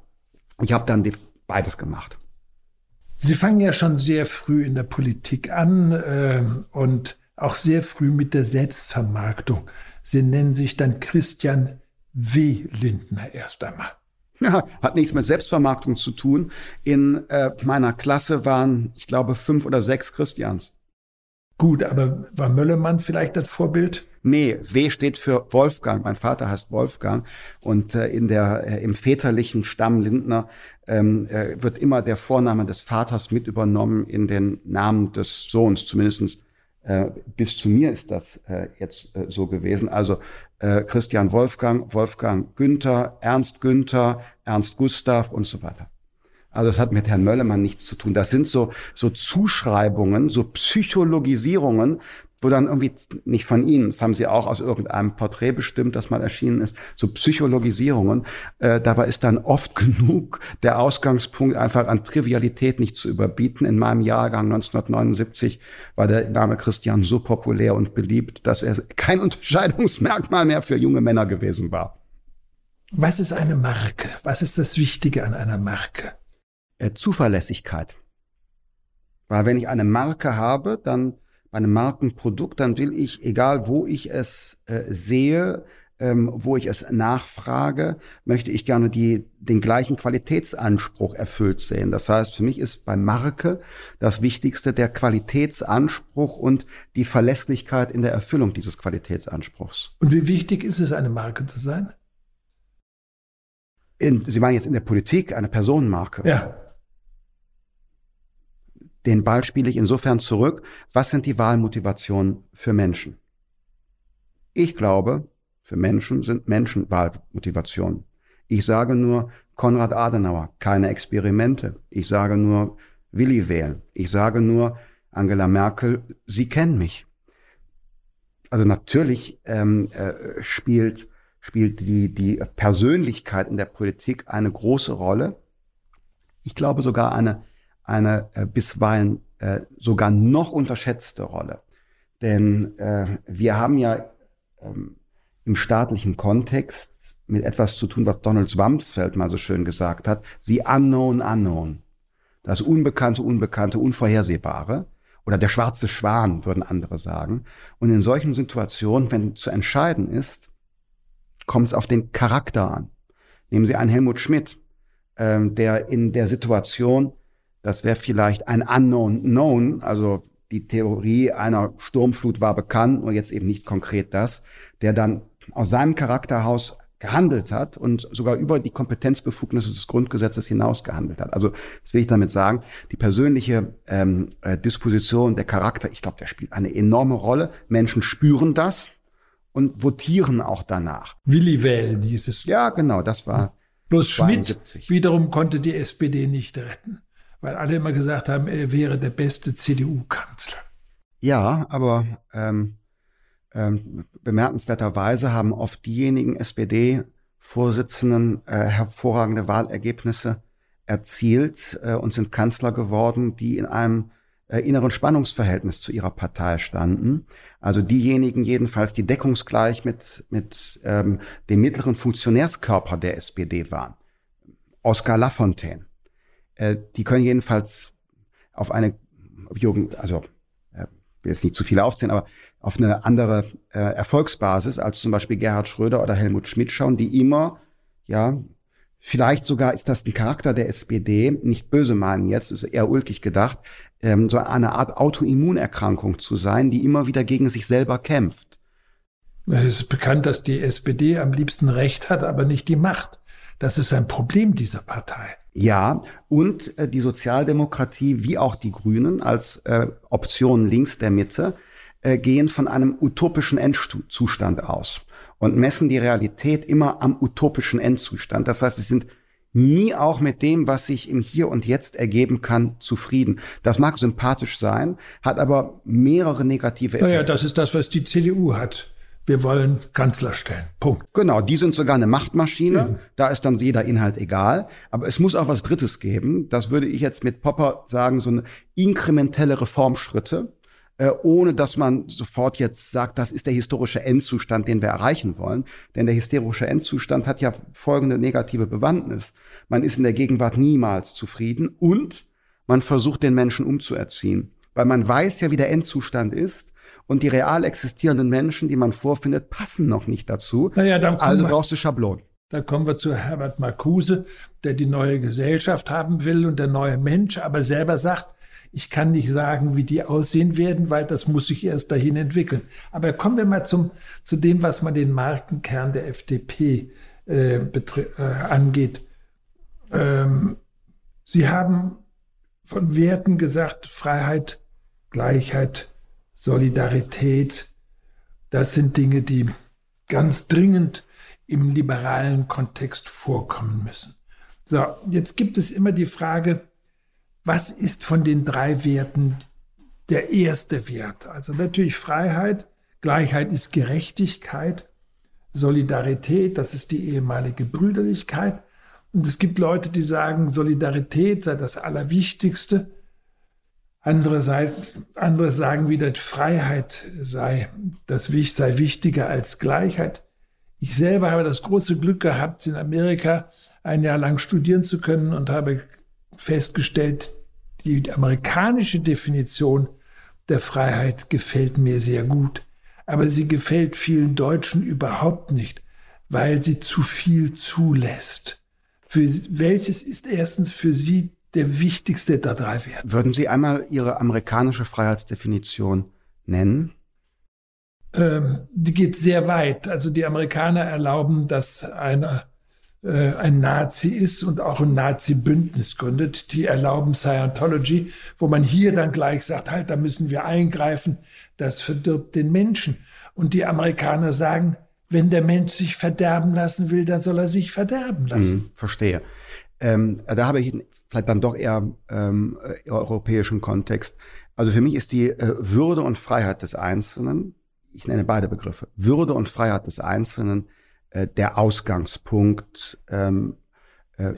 ich habe dann die beides gemacht. Sie fangen ja schon sehr früh in der Politik an äh, und auch sehr früh mit der Selbstvermarktung. Sie nennen sich dann Christian W. Lindner erst einmal. Ja, hat nichts mit Selbstvermarktung zu tun. In äh, meiner Klasse waren, ich glaube, fünf oder sechs Christians. Gut, aber war Möllemann vielleicht das Vorbild? Nee, W steht für Wolfgang. Mein Vater heißt Wolfgang. Und äh, in der, äh, im väterlichen Stamm Lindner ähm, äh, wird immer der Vorname des Vaters mit übernommen in den Namen des Sohns. Zumindestens äh, bis zu mir ist das äh, jetzt äh, so gewesen. Also Christian Wolfgang, Wolfgang Günther, Ernst Günther, Ernst Gustav und so weiter. Also das hat mit Herrn Möllemann nichts zu tun. Das sind so, so Zuschreibungen, so Psychologisierungen, wo dann irgendwie, nicht von Ihnen, das haben Sie auch aus irgendeinem Porträt bestimmt, das mal erschienen ist, so Psychologisierungen. Äh, dabei ist dann oft genug der Ausgangspunkt einfach an Trivialität nicht zu überbieten. In meinem Jahrgang 1979 war der Name Christian so populär und beliebt, dass er kein Unterscheidungsmerkmal mehr für junge Männer gewesen war. Was ist eine Marke? Was ist das Wichtige an einer Marke? Äh, Zuverlässigkeit. Weil wenn ich eine Marke habe, dann bei einem Markenprodukt, dann will ich, egal wo ich es äh, sehe, ähm, wo ich es nachfrage, möchte ich gerne die, den gleichen Qualitätsanspruch erfüllt sehen. Das heißt, für mich ist bei Marke das Wichtigste der Qualitätsanspruch und die Verlässlichkeit in der Erfüllung dieses Qualitätsanspruchs. Und wie wichtig ist es, eine Marke zu sein? In, Sie meinen jetzt in der Politik eine Personenmarke? Ja. Den Ball spiele ich insofern zurück. Was sind die Wahlmotivationen für Menschen? Ich glaube, für Menschen sind Menschen Wahlmotivationen. Ich sage nur Konrad Adenauer, keine Experimente. Ich sage nur Willi wählen. Ich sage nur Angela Merkel, Sie kennen mich. Also natürlich ähm, äh, spielt, spielt die, die Persönlichkeit in der Politik eine große Rolle. Ich glaube sogar eine eine äh, bisweilen äh, sogar noch unterschätzte Rolle. Denn äh, wir haben ja ähm, im staatlichen Kontext mit etwas zu tun, was Donald Swamsfeld mal so schön gesagt hat, the unknown unknown. Das Unbekannte, Unbekannte, Unvorhersehbare oder der schwarze Schwan, würden andere sagen. Und in solchen Situationen, wenn zu entscheiden ist, kommt es auf den Charakter an. Nehmen Sie einen Helmut Schmidt, ähm, der in der Situation, das wäre vielleicht ein unknown known, also die Theorie einer Sturmflut war bekannt, nur jetzt eben nicht konkret das, der dann aus seinem Charakterhaus gehandelt hat und sogar über die Kompetenzbefugnisse des Grundgesetzes hinaus gehandelt hat. Also das will ich damit sagen, die persönliche ähm, äh, Disposition, der Charakter, ich glaube, der spielt eine enorme Rolle. Menschen spüren das und votieren auch danach. Willi wählen hieß es. Ja, genau, das war. Bloß 72. Schmidt wiederum konnte die SPD nicht retten, weil alle immer gesagt haben, er wäre der beste CDU-Kanzler. Ja, aber ähm, ähm, bemerkenswerterweise haben oft diejenigen SPD-Vorsitzenden äh, hervorragende Wahlergebnisse erzielt äh, und sind Kanzler geworden, die in einem äh, inneren Spannungsverhältnis zu ihrer Partei standen. Also diejenigen jedenfalls, die deckungsgleich mit, mit ähm, dem mittleren Funktionärskörper der SPD waren. Oskar Lafontaine. Äh, die können jedenfalls auf eine Jürgen, also äh, will jetzt nicht zu viele aufzählen, aber auf eine andere äh, Erfolgsbasis als zum Beispiel Gerhard Schröder oder Helmut Schmidt schauen, die immer, ja, vielleicht sogar ist das ein Charakter der SPD, nicht böse meinen jetzt, ist eher ulkig gedacht, ähm, so eine Art Autoimmunerkrankung zu sein, die immer wieder gegen sich selber kämpft. Es ist bekannt, dass die SPD am liebsten Recht hat, aber nicht die Macht. Das ist ein Problem dieser Partei. Ja, und äh, die Sozialdemokratie wie auch die Grünen als äh, Option links der Mitte äh, gehen von einem utopischen Endzustand aus und messen die Realität immer am utopischen Endzustand. Das heißt, sie sind nie auch mit dem, was sich im Hier und Jetzt ergeben kann, zufrieden. Das mag sympathisch sein, hat aber mehrere negative Effekte. Naja, das ist das, was die CDU hat. Wir wollen Kanzler stellen. Punkt. Genau, die sind sogar eine Machtmaschine. Mhm. Da ist dann jeder Inhalt egal. Aber es muss auch was Drittes geben. Das würde ich jetzt mit Popper sagen, so eine inkrementelle Reformschritte äh, ohne dass man sofort jetzt sagt, das ist der historische Endzustand, den wir erreichen wollen. Denn der historische Endzustand hat ja folgende negative Bewandtnis. Man ist in der Gegenwart niemals zufrieden und man versucht, den Menschen umzuerziehen. Weil man weiß ja, wie der Endzustand ist. Und die real existierenden Menschen, die man vorfindet, passen noch nicht dazu. Naja, dann also brauchst du Schablonen. Da kommen wir zu Herbert Marcuse, der die neue Gesellschaft haben will und der neue Mensch, aber selber sagt, ich kann nicht sagen, wie die aussehen werden, weil das muss sich erst dahin entwickeln. Aber kommen wir mal zum, zu dem, was man den Markenkern der FDP äh, äh, angeht. Ähm, Sie haben von Werten gesagt, Freiheit, Gleichheit, Solidarität. Das sind Dinge, die ganz dringend im liberalen Kontext vorkommen müssen. So, jetzt gibt es immer die Frage, was ist von den drei Werten der erste Wert? Also natürlich Freiheit, Gleichheit ist Gerechtigkeit, Solidarität, das ist die ehemalige Brüderlichkeit. Und es gibt Leute, die sagen, Solidarität sei das Allerwichtigste. Andere, sei, andere sagen wieder, Freiheit sei, das sei wichtiger als Gleichheit. Ich selber habe das große Glück gehabt, in Amerika ein Jahr lang studieren zu können und habe festgestellt, die amerikanische Definition der Freiheit gefällt mir sehr gut, aber sie gefällt vielen Deutschen überhaupt nicht, weil sie zu viel zulässt. Für welches ist erstens für Sie der wichtigste der drei Werte? Würden Sie einmal Ihre amerikanische Freiheitsdefinition nennen? Ähm, die geht sehr weit. Also die Amerikaner erlauben, dass eine äh, ein Nazi ist und auch ein Nazi-Bündnis gründet. Die erlauben Scientology, wo man hier dann gleich sagt, halt, da müssen wir eingreifen, das verdirbt den Menschen. Und die Amerikaner sagen, wenn der Mensch sich verderben lassen will, dann soll er sich verderben lassen. Hm, verstehe. Ähm, da habe ich vielleicht dann doch eher ähm, europäischen Kontext. Also für mich ist die äh, Würde und Freiheit des Einzelnen, ich nenne beide Begriffe, Würde und Freiheit des Einzelnen äh, der Ausgangspunkt ähm, äh,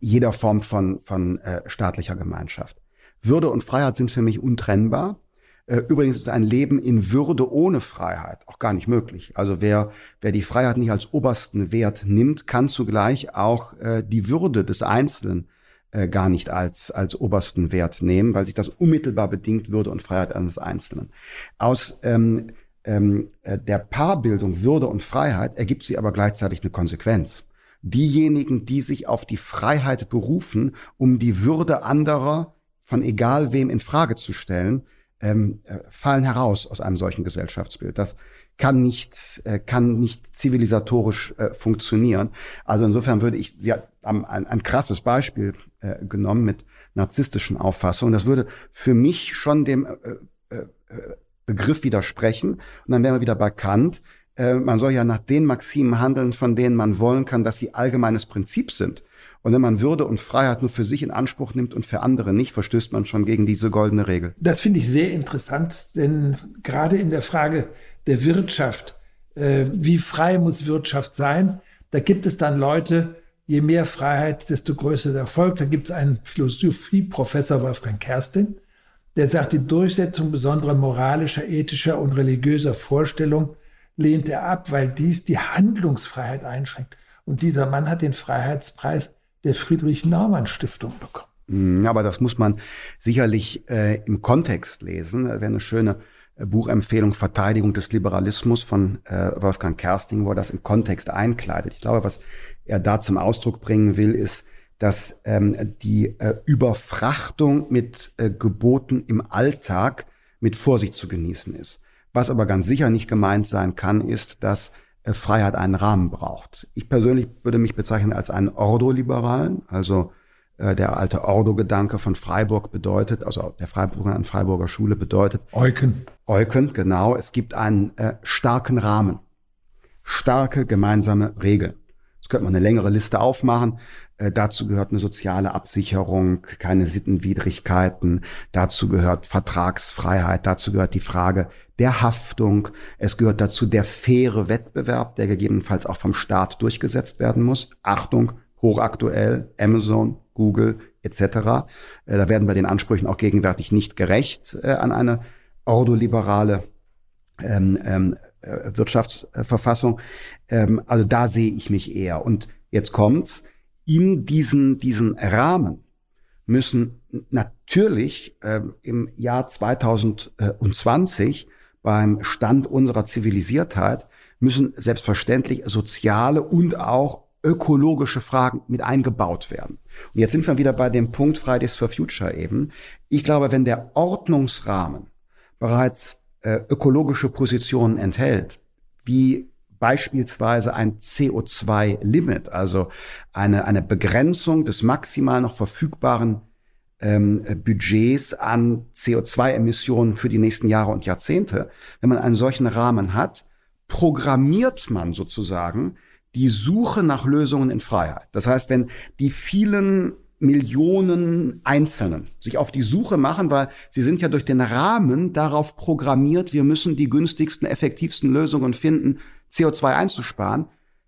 jeder Form von, von äh, staatlicher Gemeinschaft. Würde und Freiheit sind für mich untrennbar. Äh, übrigens ist ein Leben in Würde ohne Freiheit auch gar nicht möglich. Also wer, wer die Freiheit nicht als obersten Wert nimmt, kann zugleich auch äh, die Würde des Einzelnen äh, gar nicht als, als obersten Wert nehmen, weil sich das unmittelbar bedingt Würde und Freiheit eines Einzelnen. Aus ähm, ähm, äh, der Paarbildung Würde und Freiheit ergibt sie aber gleichzeitig eine Konsequenz. Diejenigen, die sich auf die Freiheit berufen, um die Würde anderer von egal wem in Frage zu stellen, ähm, äh, fallen heraus aus einem solchen Gesellschaftsbild. Das kann nicht, äh, kann nicht zivilisatorisch äh, funktionieren. Also insofern würde ich, Sie haben ein, ein krasses Beispiel äh, genommen mit narzisstischen Auffassungen. Das würde für mich schon dem äh, äh, Begriff widersprechen. Und dann wären wir wieder bei Kant. Man soll ja nach den Maximen handeln, von denen man wollen kann, dass sie allgemeines Prinzip sind. Und wenn man Würde und Freiheit nur für sich in Anspruch nimmt und für andere nicht, verstößt man schon gegen diese goldene Regel. Das finde ich sehr interessant, denn gerade in der Frage der Wirtschaft, äh, wie frei muss Wirtschaft sein, da gibt es dann Leute, je mehr Freiheit, desto größer der Erfolg. Da gibt es einen Philosophieprofessor Wolfgang Kerstin, der sagt, die Durchsetzung besonderer moralischer, ethischer und religiöser Vorstellungen lehnt er ab, weil dies die Handlungsfreiheit einschränkt. Und dieser Mann hat den Freiheitspreis der Friedrich-Naumann-Stiftung bekommen. Mm, aber das muss man sicherlich äh, im Kontext lesen. Das wäre eine schöne äh, Buchempfehlung Verteidigung des Liberalismus von äh, Wolfgang Kersting, wo er das im Kontext einkleidet. Ich glaube, was er da zum Ausdruck bringen will, ist, dass ähm, die äh, Überfrachtung mit äh, Geboten im Alltag mit Vorsicht zu genießen ist. Was aber ganz sicher nicht gemeint sein kann, ist, dass Freiheit einen Rahmen braucht. Ich persönlich würde mich bezeichnen als einen Ordo-Liberalen, also äh, der alte Ordo-Gedanke von Freiburg bedeutet, also der Freiburger an Freiburger Schule bedeutet. Euken. Euken, genau. Es gibt einen äh, starken Rahmen, starke gemeinsame Regeln. Jetzt könnte man eine längere Liste aufmachen. Äh, dazu gehört eine soziale Absicherung, keine Sittenwidrigkeiten. Dazu gehört Vertragsfreiheit. Dazu gehört die Frage der Haftung. Es gehört dazu der faire Wettbewerb, der gegebenenfalls auch vom Staat durchgesetzt werden muss. Achtung, hochaktuell, Amazon, Google etc. Äh, da werden wir den Ansprüchen auch gegenwärtig nicht gerecht äh, an eine ordoliberale ähm, ähm, äh, Wirtschaftsverfassung. Ähm, also da sehe ich mich eher. Und jetzt kommt's. In diesen, diesen Rahmen müssen natürlich äh, im Jahr 2020 beim Stand unserer Zivilisiertheit müssen selbstverständlich soziale und auch ökologische Fragen mit eingebaut werden. Und jetzt sind wir wieder bei dem Punkt Fridays for Future eben. Ich glaube, wenn der Ordnungsrahmen bereits äh, ökologische Positionen enthält, wie beispielsweise ein CO2-Limit, also eine, eine Begrenzung des maximal noch verfügbaren ähm, Budgets an CO2-Emissionen für die nächsten Jahre und Jahrzehnte. Wenn man einen solchen Rahmen hat, programmiert man sozusagen die Suche nach Lösungen in Freiheit. Das heißt, wenn die vielen Millionen Einzelnen sich auf die Suche machen, weil sie sind ja durch den Rahmen darauf programmiert, wir müssen die günstigsten, effektivsten Lösungen finden, CO2 einzusparen,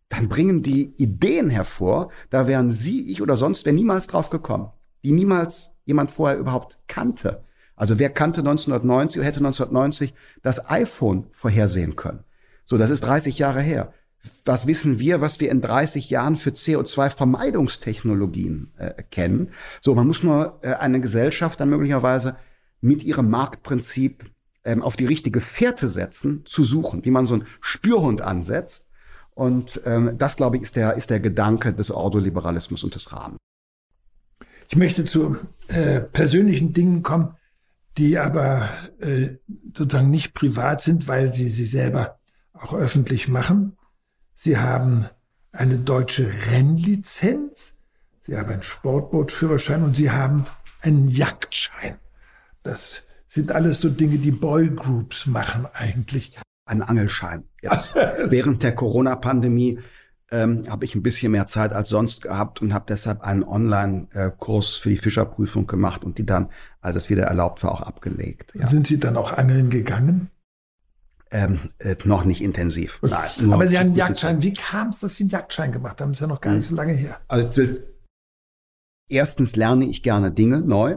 dann bringen die Ideen hervor, da wären Sie, ich oder sonst wer niemals drauf gekommen, die niemals jemand vorher überhaupt kannte. Also wer kannte 1990 oder hätte 1990 das iPhone vorhersehen können? So, das ist 30 Jahre her was wissen wir, was wir in 30 Jahren für CO2-Vermeidungstechnologien äh, kennen. So, man muss nur äh, eine Gesellschaft dann möglicherweise mit ihrem Marktprinzip ähm, auf die richtige Fährte setzen, zu suchen, wie man so einen Spürhund ansetzt. Und ähm, das, glaube ich, ist der, ist der Gedanke des Ordoliberalismus und des Rahmens. Ich möchte zu äh, persönlichen Dingen kommen, die aber äh, sozusagen nicht privat sind, weil sie sie selber auch öffentlich machen. Sie haben eine deutsche Rennlizenz, Sie haben einen Sportbootführerschein und Sie haben einen Jagdschein. Das sind alles so Dinge, die Boygroups machen eigentlich. Ein Angelschein. Jetzt während der Corona-Pandemie ähm, habe ich ein bisschen mehr Zeit als sonst gehabt und habe deshalb einen Online-Kurs für die Fischerprüfung gemacht und die dann, als es wieder erlaubt war, auch abgelegt. Ja. Sind Sie dann auch angeln gegangen? Ähm, äh, noch nicht intensiv. Nein, Aber Sie haben einen Jagdschein. Wie kam es, dass Sie einen Jagdschein gemacht haben? Das ist ja noch gar nicht so lange her. Also erstens lerne ich gerne Dinge neu,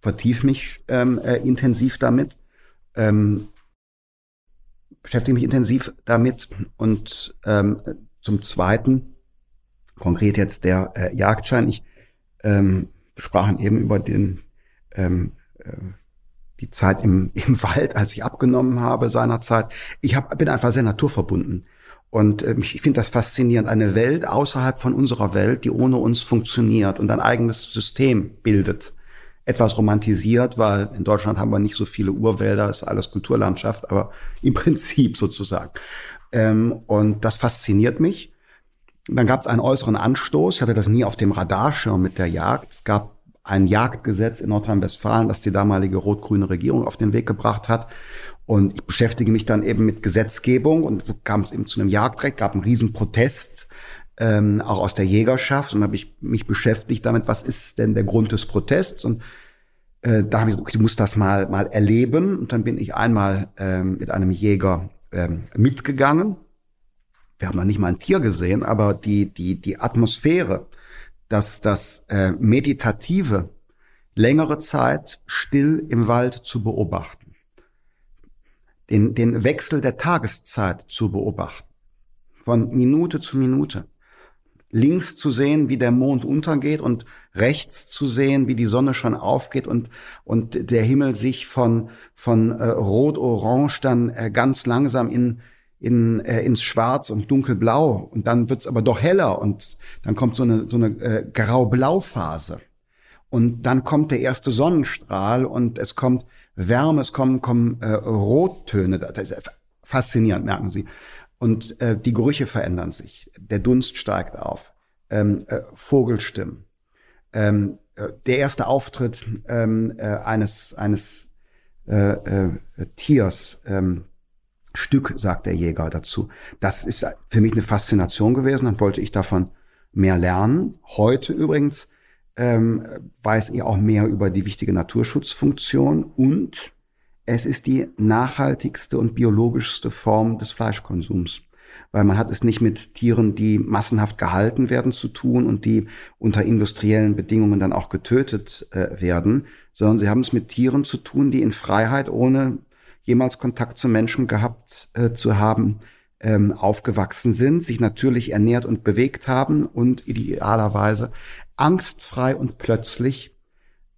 vertief mich ähm, äh, intensiv damit. ähm, beschäftige mich intensiv damit. Und ähm, zum Zweiten, konkret jetzt der äh, Jagdschein. Ich ähm, sprachen eben über den ähm, äh, die Zeit im, im Wald, als ich abgenommen habe seinerzeit. Ich hab, bin einfach sehr naturverbunden. Und äh, ich finde das faszinierend, eine Welt außerhalb von unserer Welt, die ohne uns funktioniert und ein eigenes System bildet. Etwas romantisiert, weil in Deutschland haben wir nicht so viele Urwälder, ist alles Kulturlandschaft, aber im Prinzip sozusagen. Ähm, und das fasziniert mich. Dann gab es einen äußeren Anstoß. Ich hatte das nie auf dem Radarschirm mit der Jagd. Es gab ein Jagdgesetz in Nordrhein-Westfalen, das die damalige rot-grüne Regierung auf den Weg gebracht hat. Und ich beschäftige mich dann eben mit Gesetzgebung und so kam es eben zu einem Jagdrecht, gab einen riesen Protest, ähm, auch aus der Jägerschaft. Und habe ich mich beschäftigt damit, was ist denn der Grund des Protests? Und äh, da habe ich gesagt, ich muss das mal, mal erleben. Und dann bin ich einmal ähm, mit einem Jäger ähm, mitgegangen. Wir haben noch nicht mal ein Tier gesehen, aber die, die, die Atmosphäre, dass das äh, Meditative längere Zeit still im Wald zu beobachten, den, den Wechsel der Tageszeit zu beobachten, von Minute zu Minute, links zu sehen, wie der Mond untergeht und rechts zu sehen, wie die Sonne schon aufgeht und, und der Himmel sich von, von äh, rot-orange dann äh, ganz langsam in, in, äh, ins Schwarz und dunkelblau und dann wird's aber doch heller und dann kommt so eine, so eine äh, grau-blau-Phase. Und dann kommt der erste Sonnenstrahl und es kommt Wärme, es kommen, kommen äh, Rottöne. Das ist faszinierend, merken Sie. Und äh, die Gerüche verändern sich. Der Dunst steigt auf. Ähm, äh, Vogelstimmen. Ähm, äh, der erste Auftritt ähm, äh, eines, eines äh, äh, Tiers, ähm, Stück, sagt der Jäger dazu. Das ist für mich eine Faszination gewesen. Dann wollte ich davon mehr lernen. Heute übrigens ähm, weiß ich auch mehr über die wichtige Naturschutzfunktion und es ist die nachhaltigste und biologischste Form des Fleischkonsums. Weil man hat es nicht mit Tieren, die massenhaft gehalten werden, zu tun und die unter industriellen Bedingungen dann auch getötet äh, werden, sondern sie haben es mit Tieren zu tun, die in Freiheit ohne jemals Kontakt zu Menschen gehabt äh, zu haben, ähm, aufgewachsen sind, sich natürlich ernährt und bewegt haben und idealerweise angstfrei und plötzlich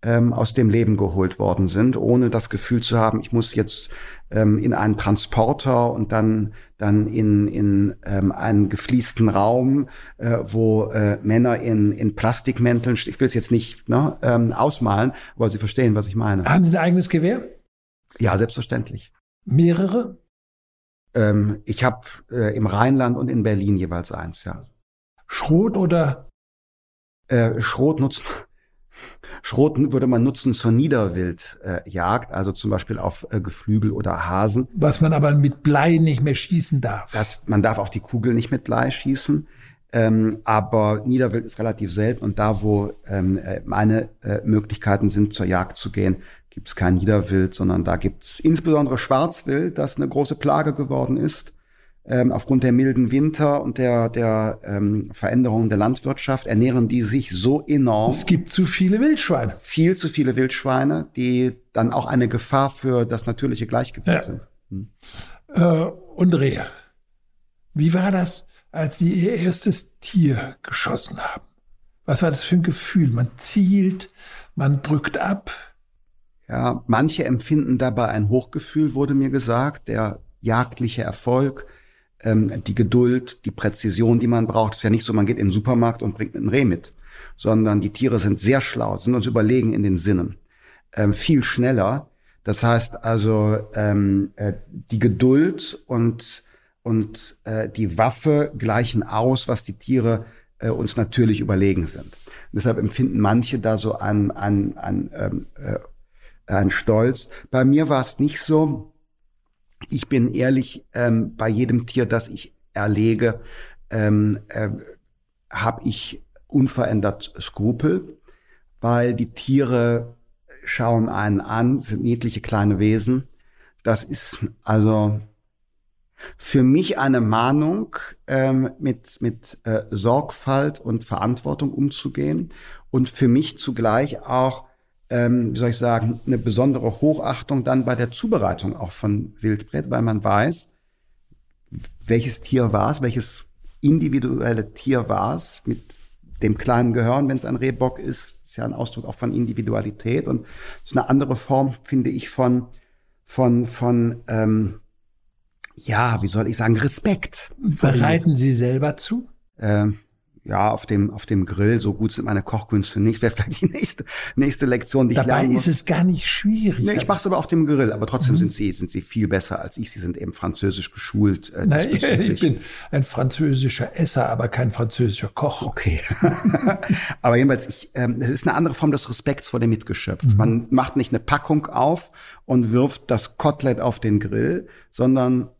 ähm, aus dem Leben geholt worden sind, ohne das Gefühl zu haben, ich muss jetzt ähm, in einen Transporter und dann dann in in ähm, einen gefliesten Raum, äh, wo äh, Männer in in Plastikmänteln, ich will es jetzt nicht ne, ähm, ausmalen, aber Sie verstehen, was ich meine. Haben Sie ein eigenes Gewehr? Ja, selbstverständlich. Mehrere? Ähm, ich habe äh, im Rheinland und in Berlin jeweils eins, ja. Schrot oder? Äh, Schrot nutzen. Schrot würde man nutzen zur Niederwildjagd, äh, also zum Beispiel auf äh, Geflügel oder Hasen. Was man aber mit Blei nicht mehr schießen darf. Das, man darf auch die Kugel nicht mit Blei schießen. Ähm, aber Niederwild ist relativ selten und da, wo ähm, äh, meine äh, Möglichkeiten sind, zur Jagd zu gehen, gibt es kein Niederwild, sondern da gibt es insbesondere Schwarzwild, das eine große Plage geworden ist. Ähm, aufgrund der milden Winter und der, der ähm, Veränderungen der Landwirtschaft ernähren die sich so enorm. Es gibt zu viele Wildschweine. Viel zu viele Wildschweine, die dann auch eine Gefahr für das natürliche Gleichgewicht ja. sind. Hm. Äh, und Rehe. Wie war das, als Sie Ihr erstes Tier geschossen haben? Was war das für ein Gefühl? Man zielt, man drückt ab. Ja, manche empfinden dabei ein Hochgefühl, wurde mir gesagt, der jagdliche Erfolg, ähm, die Geduld, die Präzision, die man braucht. Es ist ja nicht so, man geht in den Supermarkt und bringt ein Reh mit, sondern die Tiere sind sehr schlau, sind uns überlegen in den Sinnen, ähm, viel schneller. Das heißt also, ähm, äh, die Geduld und und äh, die Waffe gleichen aus, was die Tiere äh, uns natürlich überlegen sind. Deshalb empfinden manche da so ein, ein, ein ähm, äh, ein Stolz. Bei mir war es nicht so. Ich bin ehrlich, ähm, bei jedem Tier, das ich erlege, ähm, äh, habe ich unverändert Skrupel, weil die Tiere schauen einen an, sind niedliche kleine Wesen. Das ist also für mich eine Mahnung, ähm, mit, mit äh, Sorgfalt und Verantwortung umzugehen und für mich zugleich auch ähm, wie soll ich sagen, eine besondere Hochachtung dann bei der Zubereitung auch von Wildbret, weil man weiß, welches Tier war es, welches individuelle Tier war es mit dem kleinen Gehirn, wenn es ein Rehbock ist, ist ja ein Ausdruck auch von Individualität und ist eine andere Form, finde ich, von von von ähm, ja, wie soll ich sagen, Respekt. Bereiten Sie selber zu? Ähm, ja, auf dem, auf dem Grill, so gut sind meine Kochkünste nicht, wäre vielleicht die nächste, nächste Lektion, die Dabei ich lernen muss. ist es gar nicht schwierig. Nee, ich mache es aber auf dem Grill, aber trotzdem mhm. sind sie, sind sie viel besser als ich. Sie sind eben französisch geschult. Äh, Nein, ich bin ein französischer Esser, aber kein französischer Koch. Okay. aber jedenfalls, ich, ähm, es ist eine andere Form des Respekts vor dem Mitgeschöpf. Mhm. Man macht nicht eine Packung auf und wirft das Kotelett auf den Grill, sondern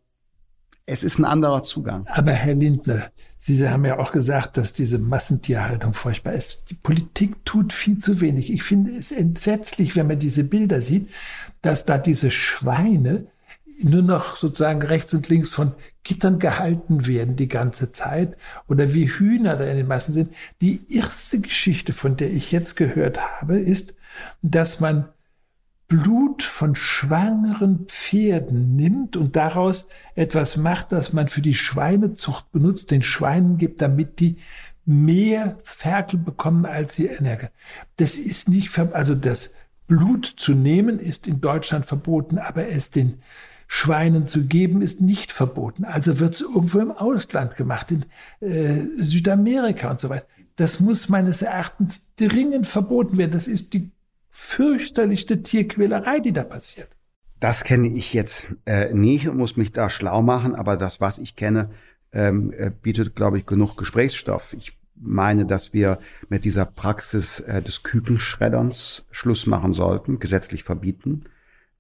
es ist ein anderer Zugang. Aber Herr Lindner, Sie haben ja auch gesagt, dass diese Massentierhaltung furchtbar ist. Die Politik tut viel zu wenig. Ich finde es entsetzlich, wenn man diese Bilder sieht, dass da diese Schweine nur noch sozusagen rechts und links von Gittern gehalten werden die ganze Zeit oder wie Hühner da in den Massen sind. Die erste Geschichte, von der ich jetzt gehört habe, ist, dass man Blut von schwangeren Pferden nimmt und daraus etwas macht, das man für die Schweinezucht benutzt, den Schweinen gibt, damit die mehr Ferkel bekommen, als sie ernähren. Das ist nicht, also das Blut zu nehmen ist in Deutschland verboten, aber es den Schweinen zu geben ist nicht verboten. Also wird es irgendwo im Ausland gemacht, in äh, Südamerika und so weiter. Das muss meines Erachtens dringend verboten werden. Das ist die fürchterlichste Tierquälerei, die da passiert. Das kenne ich jetzt äh, nicht und muss mich da schlau machen, aber das, was ich kenne, ähm, äh, bietet, glaube ich, genug Gesprächsstoff. Ich meine, dass wir mit dieser Praxis äh, des Kükenschredderns Schluss machen sollten, gesetzlich verbieten.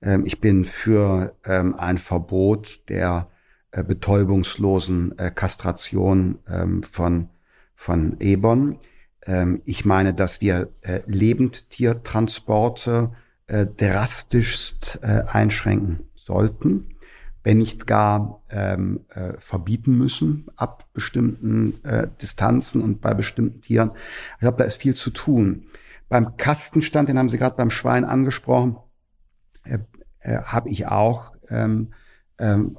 Ähm, ich bin für ähm, ein Verbot der äh, betäubungslosen äh, Kastration ähm, von, von Ebon. Ähm, ich meine, dass wir äh, Lebendtiertransporte äh, drastischst äh, einschränken sollten, wenn nicht gar ähm, äh, verbieten müssen ab bestimmten äh, Distanzen und bei bestimmten Tieren. Ich glaube, da ist viel zu tun. Beim Kastenstand, den haben Sie gerade beim Schwein angesprochen, äh, äh, habe ich auch ähm, ähm,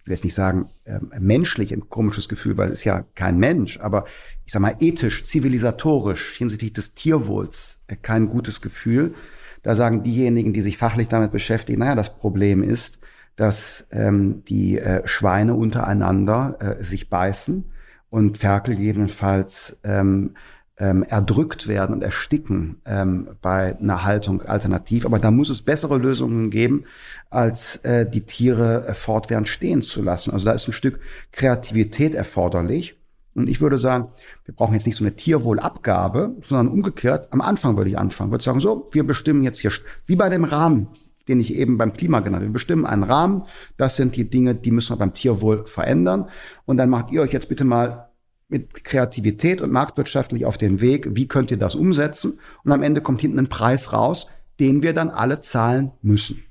ich will jetzt nicht sagen, äh, menschlich ein komisches Gefühl, weil es ist ja kein Mensch, aber ich sag mal ethisch, zivilisatorisch hinsichtlich des Tierwohls äh, kein gutes Gefühl. Da sagen diejenigen, die sich fachlich damit beschäftigen, naja, das Problem ist, dass ähm, die äh, Schweine untereinander äh, sich beißen und Ferkel jedenfalls ähm, ähm, erdrückt werden und ersticken ähm, bei einer Haltung alternativ. Aber da muss es bessere Lösungen geben, als äh, die Tiere äh, fortwährend stehen zu lassen. Also da ist ein Stück Kreativität erforderlich. Und ich würde sagen, wir brauchen jetzt nicht so eine Tierwohlabgabe, sondern umgekehrt, am Anfang würde ich anfangen, würde sagen, so, wir bestimmen jetzt hier, wie bei dem Rahmen, den ich eben beim Klima genannt habe. Wir bestimmen einen Rahmen, das sind die Dinge, die müssen wir beim Tierwohl verändern. Und dann macht ihr euch jetzt bitte mal mit Kreativität und marktwirtschaftlich auf den Weg, wie könnt ihr das umsetzen? Und am Ende kommt hinten ein Preis raus, den wir dann alle zahlen müssen.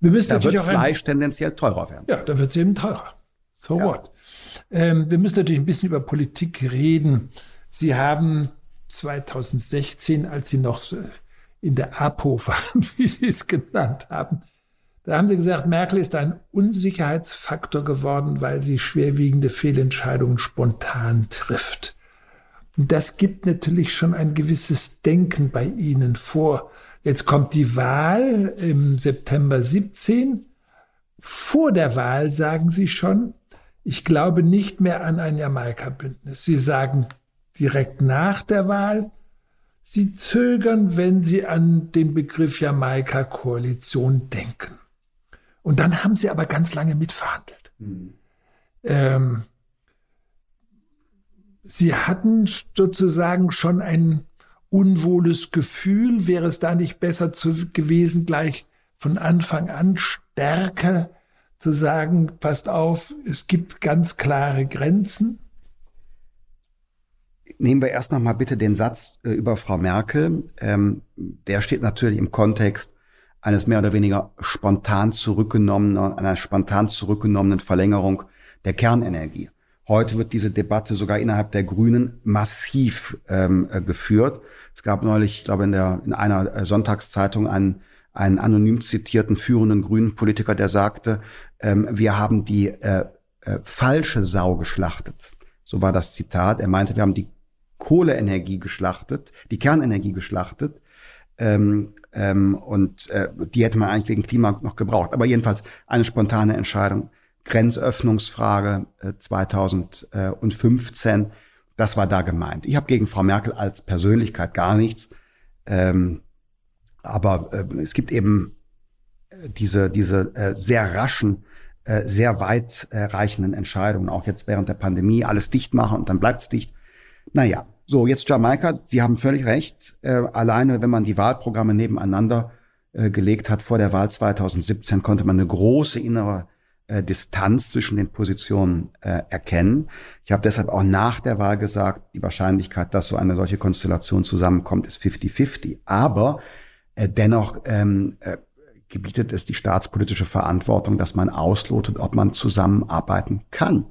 Wir müssen da natürlich wird Fleisch ein, tendenziell teurer werden. Ja, da wird es eben teurer. So ja. what? Ähm, wir müssen natürlich ein bisschen über Politik reden. Sie haben 2016, als Sie noch in der APO waren, wie Sie es genannt haben, da haben sie gesagt, Merkel ist ein Unsicherheitsfaktor geworden, weil sie schwerwiegende Fehlentscheidungen spontan trifft. Und das gibt natürlich schon ein gewisses Denken bei Ihnen vor. Jetzt kommt die Wahl im September 17. Vor der Wahl sagen Sie schon, ich glaube nicht mehr an ein Jamaika-Bündnis. Sie sagen direkt nach der Wahl, Sie zögern, wenn Sie an den Begriff Jamaika-Koalition denken. Und dann haben sie aber ganz lange mitverhandelt. Mhm. Ähm, sie hatten sozusagen schon ein unwohles Gefühl. Wäre es da nicht besser zu, gewesen, gleich von Anfang an stärker zu sagen, passt auf, es gibt ganz klare Grenzen? Nehmen wir erst noch mal bitte den Satz äh, über Frau Merkel. Ähm, der steht natürlich im Kontext eines mehr oder weniger spontan zurückgenommenen, einer spontan zurückgenommenen Verlängerung der Kernenergie. Heute wird diese Debatte sogar innerhalb der Grünen massiv ähm, äh, geführt. Es gab neulich, ich glaube, in, der, in einer äh, Sonntagszeitung einen, einen anonym zitierten führenden grünen Politiker, der sagte, ähm, wir haben die äh, äh, falsche Sau geschlachtet. So war das Zitat. Er meinte, wir haben die Kohleenergie geschlachtet, die Kernenergie geschlachtet. Ähm, ähm, und äh, die hätte man eigentlich wegen Klima noch gebraucht. Aber jedenfalls eine spontane Entscheidung. Grenzöffnungsfrage äh, 2015, das war da gemeint. Ich habe gegen Frau Merkel als Persönlichkeit gar nichts. Ähm, aber äh, es gibt eben äh, diese, diese äh, sehr raschen, äh, sehr weit äh, reichenden Entscheidungen, auch jetzt während der Pandemie, alles dicht machen und dann bleibt's dicht. Naja, so, jetzt Jamaika, Sie haben völlig recht. Äh, alleine, wenn man die Wahlprogramme nebeneinander äh, gelegt hat vor der Wahl 2017, konnte man eine große innere äh, Distanz zwischen den Positionen äh, erkennen. Ich habe deshalb auch nach der Wahl gesagt, die Wahrscheinlichkeit, dass so eine solche Konstellation zusammenkommt, ist 50-50. Aber äh, dennoch ähm, äh, gebietet es die staatspolitische Verantwortung, dass man auslotet, ob man zusammenarbeiten kann.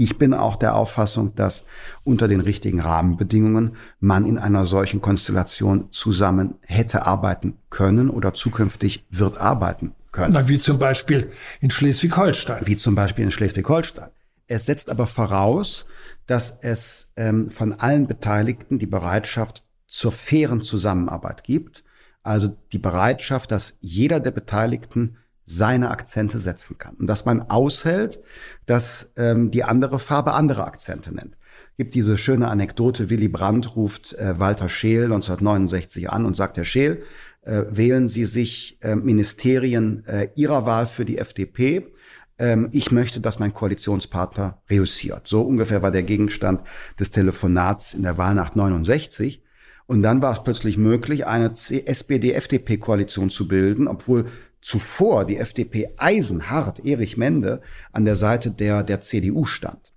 Ich bin auch der Auffassung, dass unter den richtigen Rahmenbedingungen man in einer solchen Konstellation zusammen hätte arbeiten können oder zukünftig wird arbeiten können. Na, wie zum Beispiel in Schleswig-Holstein. Wie zum Beispiel in Schleswig-Holstein. Es setzt aber voraus, dass es ähm, von allen Beteiligten die Bereitschaft zur fairen Zusammenarbeit gibt. Also die Bereitschaft, dass jeder der Beteiligten seine Akzente setzen kann. Und dass man aushält, dass ähm, die andere Farbe andere Akzente nennt. Gibt diese schöne Anekdote, Willy Brandt ruft äh, Walter Scheel 1969 an und sagt, Herr Scheel, äh, wählen Sie sich äh, Ministerien äh, Ihrer Wahl für die FDP. Ähm, ich möchte, dass mein Koalitionspartner reüssiert. So ungefähr war der Gegenstand des Telefonats in der Wahlnacht 69. Und dann war es plötzlich möglich, eine SPD-FDP-Koalition zu bilden, obwohl zuvor die FDP eisenhart Erich Mende an der Seite der, der CDU stand.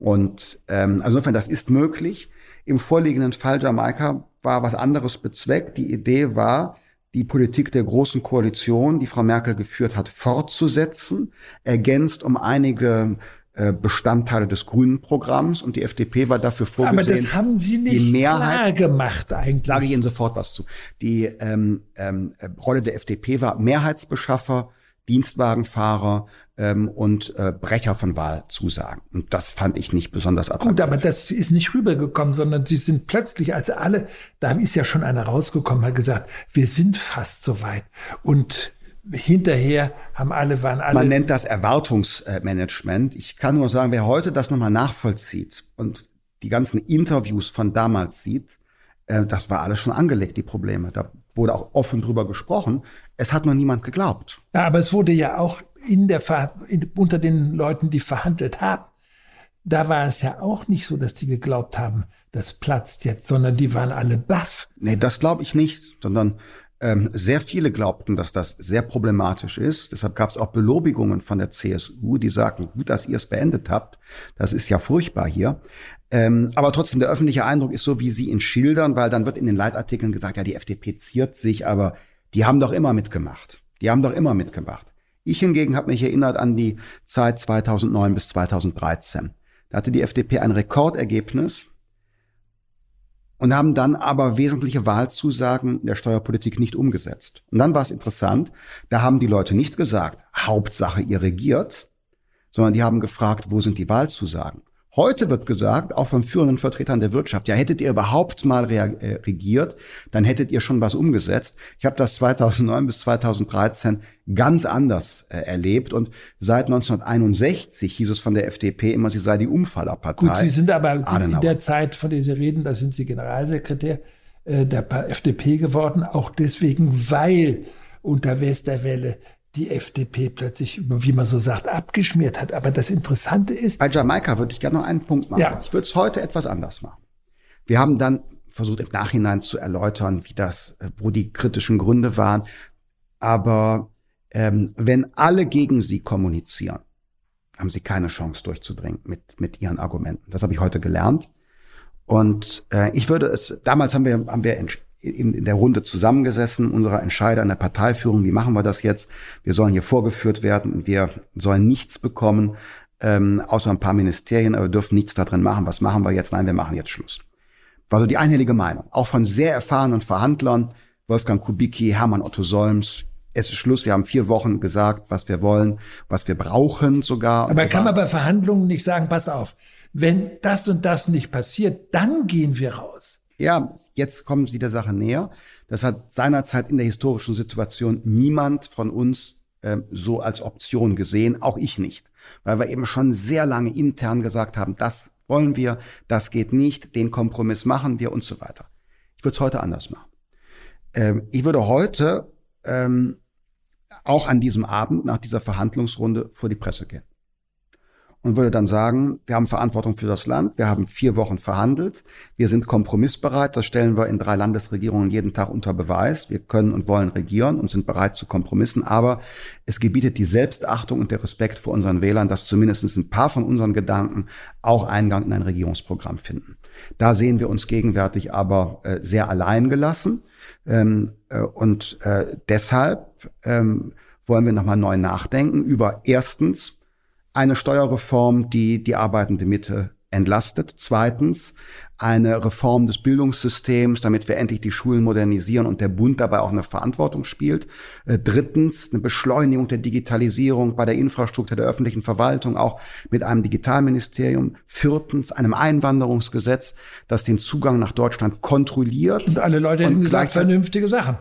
Und ähm, also insofern, das ist möglich. Im vorliegenden Fall Jamaika war was anderes bezweckt. Die Idee war, die Politik der großen Koalition, die Frau Merkel geführt hat, fortzusetzen, ergänzt um einige Bestandteile des grünen Programms und die FDP war dafür vorgesehen. Aber das haben Sie nicht die Mehrheit, klar gemacht eigentlich. Sage ich Ihnen sofort was zu. Die ähm, ähm, Rolle der FDP war Mehrheitsbeschaffer, Dienstwagenfahrer ähm, und äh, Brecher von Wahlzusagen. Und das fand ich nicht besonders attraktiv. Gut, aber das ist nicht rübergekommen, sondern sie sind plötzlich, als alle, da ist ja schon einer rausgekommen, hat gesagt, wir sind fast so weit. Und hinterher haben alle, waren alle. Man nennt das Erwartungsmanagement. Ich kann nur sagen, wer heute das nochmal nachvollzieht und die ganzen Interviews von damals sieht, äh, das war alles schon angelegt, die Probleme. Da wurde auch offen drüber gesprochen. Es hat nur niemand geglaubt. Ja, aber es wurde ja auch in der Ver in, unter den Leuten, die verhandelt haben, da war es ja auch nicht so, dass die geglaubt haben, das platzt jetzt, sondern die waren alle baff. Nee, das glaube ich nicht, sondern ähm, sehr viele glaubten, dass das sehr problematisch ist. Deshalb gab es auch Belobigungen von der CSU, die sagten, gut, dass ihr es beendet habt. Das ist ja furchtbar hier. Ähm, aber trotzdem, der öffentliche Eindruck ist so, wie Sie ihn schildern, weil dann wird in den Leitartikeln gesagt, ja, die FDP ziert sich, aber die haben doch immer mitgemacht. Die haben doch immer mitgemacht. Ich hingegen habe mich erinnert an die Zeit 2009 bis 2013. Da hatte die FDP ein Rekordergebnis und haben dann aber wesentliche Wahlzusagen der Steuerpolitik nicht umgesetzt. Und dann war es interessant, da haben die Leute nicht gesagt, Hauptsache ihr regiert, sondern die haben gefragt, wo sind die Wahlzusagen? Heute wird gesagt, auch von führenden Vertretern der Wirtschaft, ja, hättet ihr überhaupt mal äh, regiert, dann hättet ihr schon was umgesetzt. Ich habe das 2009 bis 2013 ganz anders äh, erlebt und seit 1961 hieß es von der FDP immer, sie sei die Umfallerpartei. Gut, Sie sind aber Adenauer. in der Zeit, von der Sie reden, da sind Sie Generalsekretär äh, der FDP geworden, auch deswegen, weil unter Westerwelle die FDP plötzlich, wie man so sagt, abgeschmiert hat. Aber das Interessante ist. Bei Jamaika würde ich gerne noch einen Punkt machen. Ja. Ich würde es heute etwas anders machen. Wir haben dann versucht im Nachhinein zu erläutern, wie das, äh, wo die kritischen Gründe waren. Aber ähm, wenn alle gegen sie kommunizieren, haben sie keine Chance durchzudringen mit, mit ihren Argumenten. Das habe ich heute gelernt. Und äh, ich würde es, damals haben wir, haben wir in, in der Runde zusammengesessen, unsere Entscheider in der Parteiführung, wie machen wir das jetzt? Wir sollen hier vorgeführt werden und wir sollen nichts bekommen. ähm, außer ein paar Ministerien, aber wir dürfen nichts da drin machen. Was machen wir jetzt? Nein, wir machen jetzt Schluss. War so die einhellige Meinung. Auch von sehr erfahrenen Verhandlern, Wolfgang Kubicki, Hermann Otto Solms, es ist Schluss, wir haben vier Wochen gesagt, was wir wollen, was wir brauchen sogar. Aber kann man bei Verhandlungen nicht sagen, passt auf, wenn das und das nicht passiert, dann gehen wir raus. Ja, jetzt kommen Sie der Sache näher. Das hat seinerzeit in der historischen Situation niemand von uns äh, so als Option gesehen, auch ich nicht, weil wir eben schon sehr lange intern gesagt haben, das wollen wir, das geht nicht, den Kompromiss machen wir und so weiter. Ich würde es heute anders machen. Ähm, ich würde heute ähm, auch an diesem Abend nach dieser Verhandlungsrunde vor die Presse gehen. Und würde dann sagen, wir haben Verantwortung für das Land, wir haben vier Wochen verhandelt, wir sind kompromissbereit, das stellen wir in drei Landesregierungen jeden Tag unter Beweis. Wir können und wollen regieren und sind bereit zu Kompromissen, aber es gebietet die Selbstachtung und der Respekt vor unseren Wählern, dass zumindest ein paar von unseren Gedanken auch Eingang in ein Regierungsprogramm finden. Da sehen wir uns gegenwärtig aber äh, sehr allein gelassen. Ähm, äh, und äh, deshalb ähm, wollen wir nochmal neu nachdenken über erstens eine Steuerreform, die die arbeitende Mitte entlastet. Zweitens eine Reform des Bildungssystems, damit wir endlich die Schulen modernisieren und der Bund dabei auch eine Verantwortung spielt. Äh, drittens eine Beschleunigung der Digitalisierung bei der Infrastruktur der öffentlichen Verwaltung, auch mit einem Digitalministerium. Viertens einem Einwanderungsgesetz, das den Zugang nach Deutschland kontrolliert. Und alle Leute hätten gesagt, vernünftige Sachen.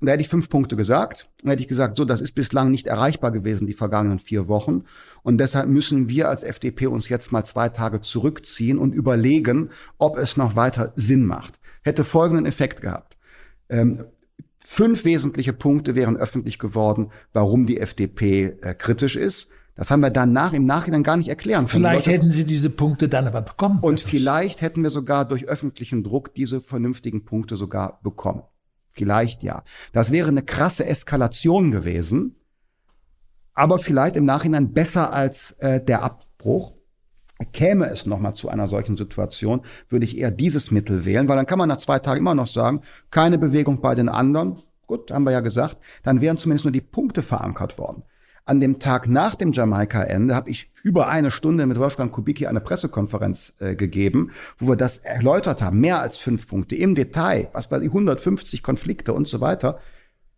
Und da hätte ich fünf Punkte gesagt. Und da hätte ich gesagt, so, das ist bislang nicht erreichbar gewesen, die vergangenen vier Wochen. Und deshalb müssen wir als FDP uns jetzt mal zwei Tage zurückziehen und überlegen, ob es noch weiter Sinn macht. Hätte folgenden Effekt gehabt. Ähm, fünf wesentliche Punkte wären öffentlich geworden, warum die FDP äh, kritisch ist. Das haben wir danach im Nachhinein gar nicht erklären können. Vielleicht hätten Sie diese Punkte dann aber bekommen. Und vielleicht hätten wir sogar durch öffentlichen Druck diese vernünftigen Punkte sogar bekommen. Vielleicht ja. Das wäre eine krasse Eskalation gewesen, aber vielleicht im Nachhinein besser als äh, der Abbruch. Käme es nochmal zu einer solchen Situation, würde ich eher dieses Mittel wählen, weil dann kann man nach zwei Tagen immer noch sagen, keine Bewegung bei den anderen. Gut, haben wir ja gesagt. Dann wären zumindest nur die Punkte verankert worden. An dem Tag nach dem Jamaika-Ende habe ich über eine Stunde mit Wolfgang Kubicki eine Pressekonferenz äh, gegeben, wo wir das erläutert haben. Mehr als fünf Punkte im Detail, was weiß ich, 150 Konflikte und so weiter.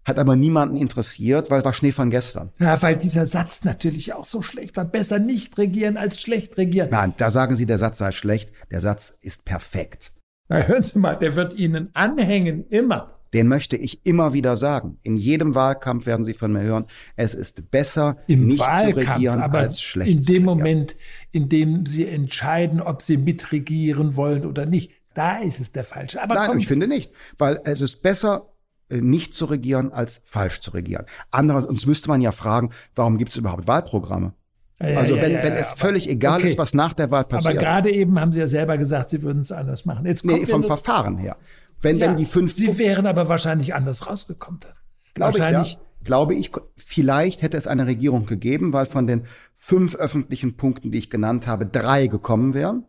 Hat aber niemanden interessiert, weil war Schnee von gestern. Ja, weil dieser Satz natürlich auch so schlecht war. Besser nicht regieren als schlecht regieren. Nein, da sagen Sie, der Satz sei schlecht. Der Satz ist perfekt. Na, hören Sie mal, der wird Ihnen anhängen, immer den möchte ich immer wieder sagen. In jedem Wahlkampf werden Sie von mir hören, es ist besser, Im nicht Wahlkampf, zu regieren, als schlecht in dem Moment, in dem Sie entscheiden, ob Sie mitregieren wollen oder nicht, da ist es der falsche. Aber Nein, ich finde nicht, weil es ist besser, äh, nicht zu regieren, als falsch zu regieren. Andererseits müsste man ja fragen, warum gibt es überhaupt Wahlprogramme? Ja, also ja, wenn, ja, wenn es völlig egal okay. ist, was nach der Wahl passiert. Aber gerade eben haben Sie ja selber gesagt, Sie würden es anders machen. Jetzt nee, vom Verfahren her. Wenn ja, dann die fünf. Sie wären aber wahrscheinlich anders rausgekommen dann. Glaube wahrscheinlich. Ich, ja. Glaube ich, vielleicht hätte es eine Regierung gegeben, weil von den fünf öffentlichen Punkten, die ich genannt habe, drei gekommen wären.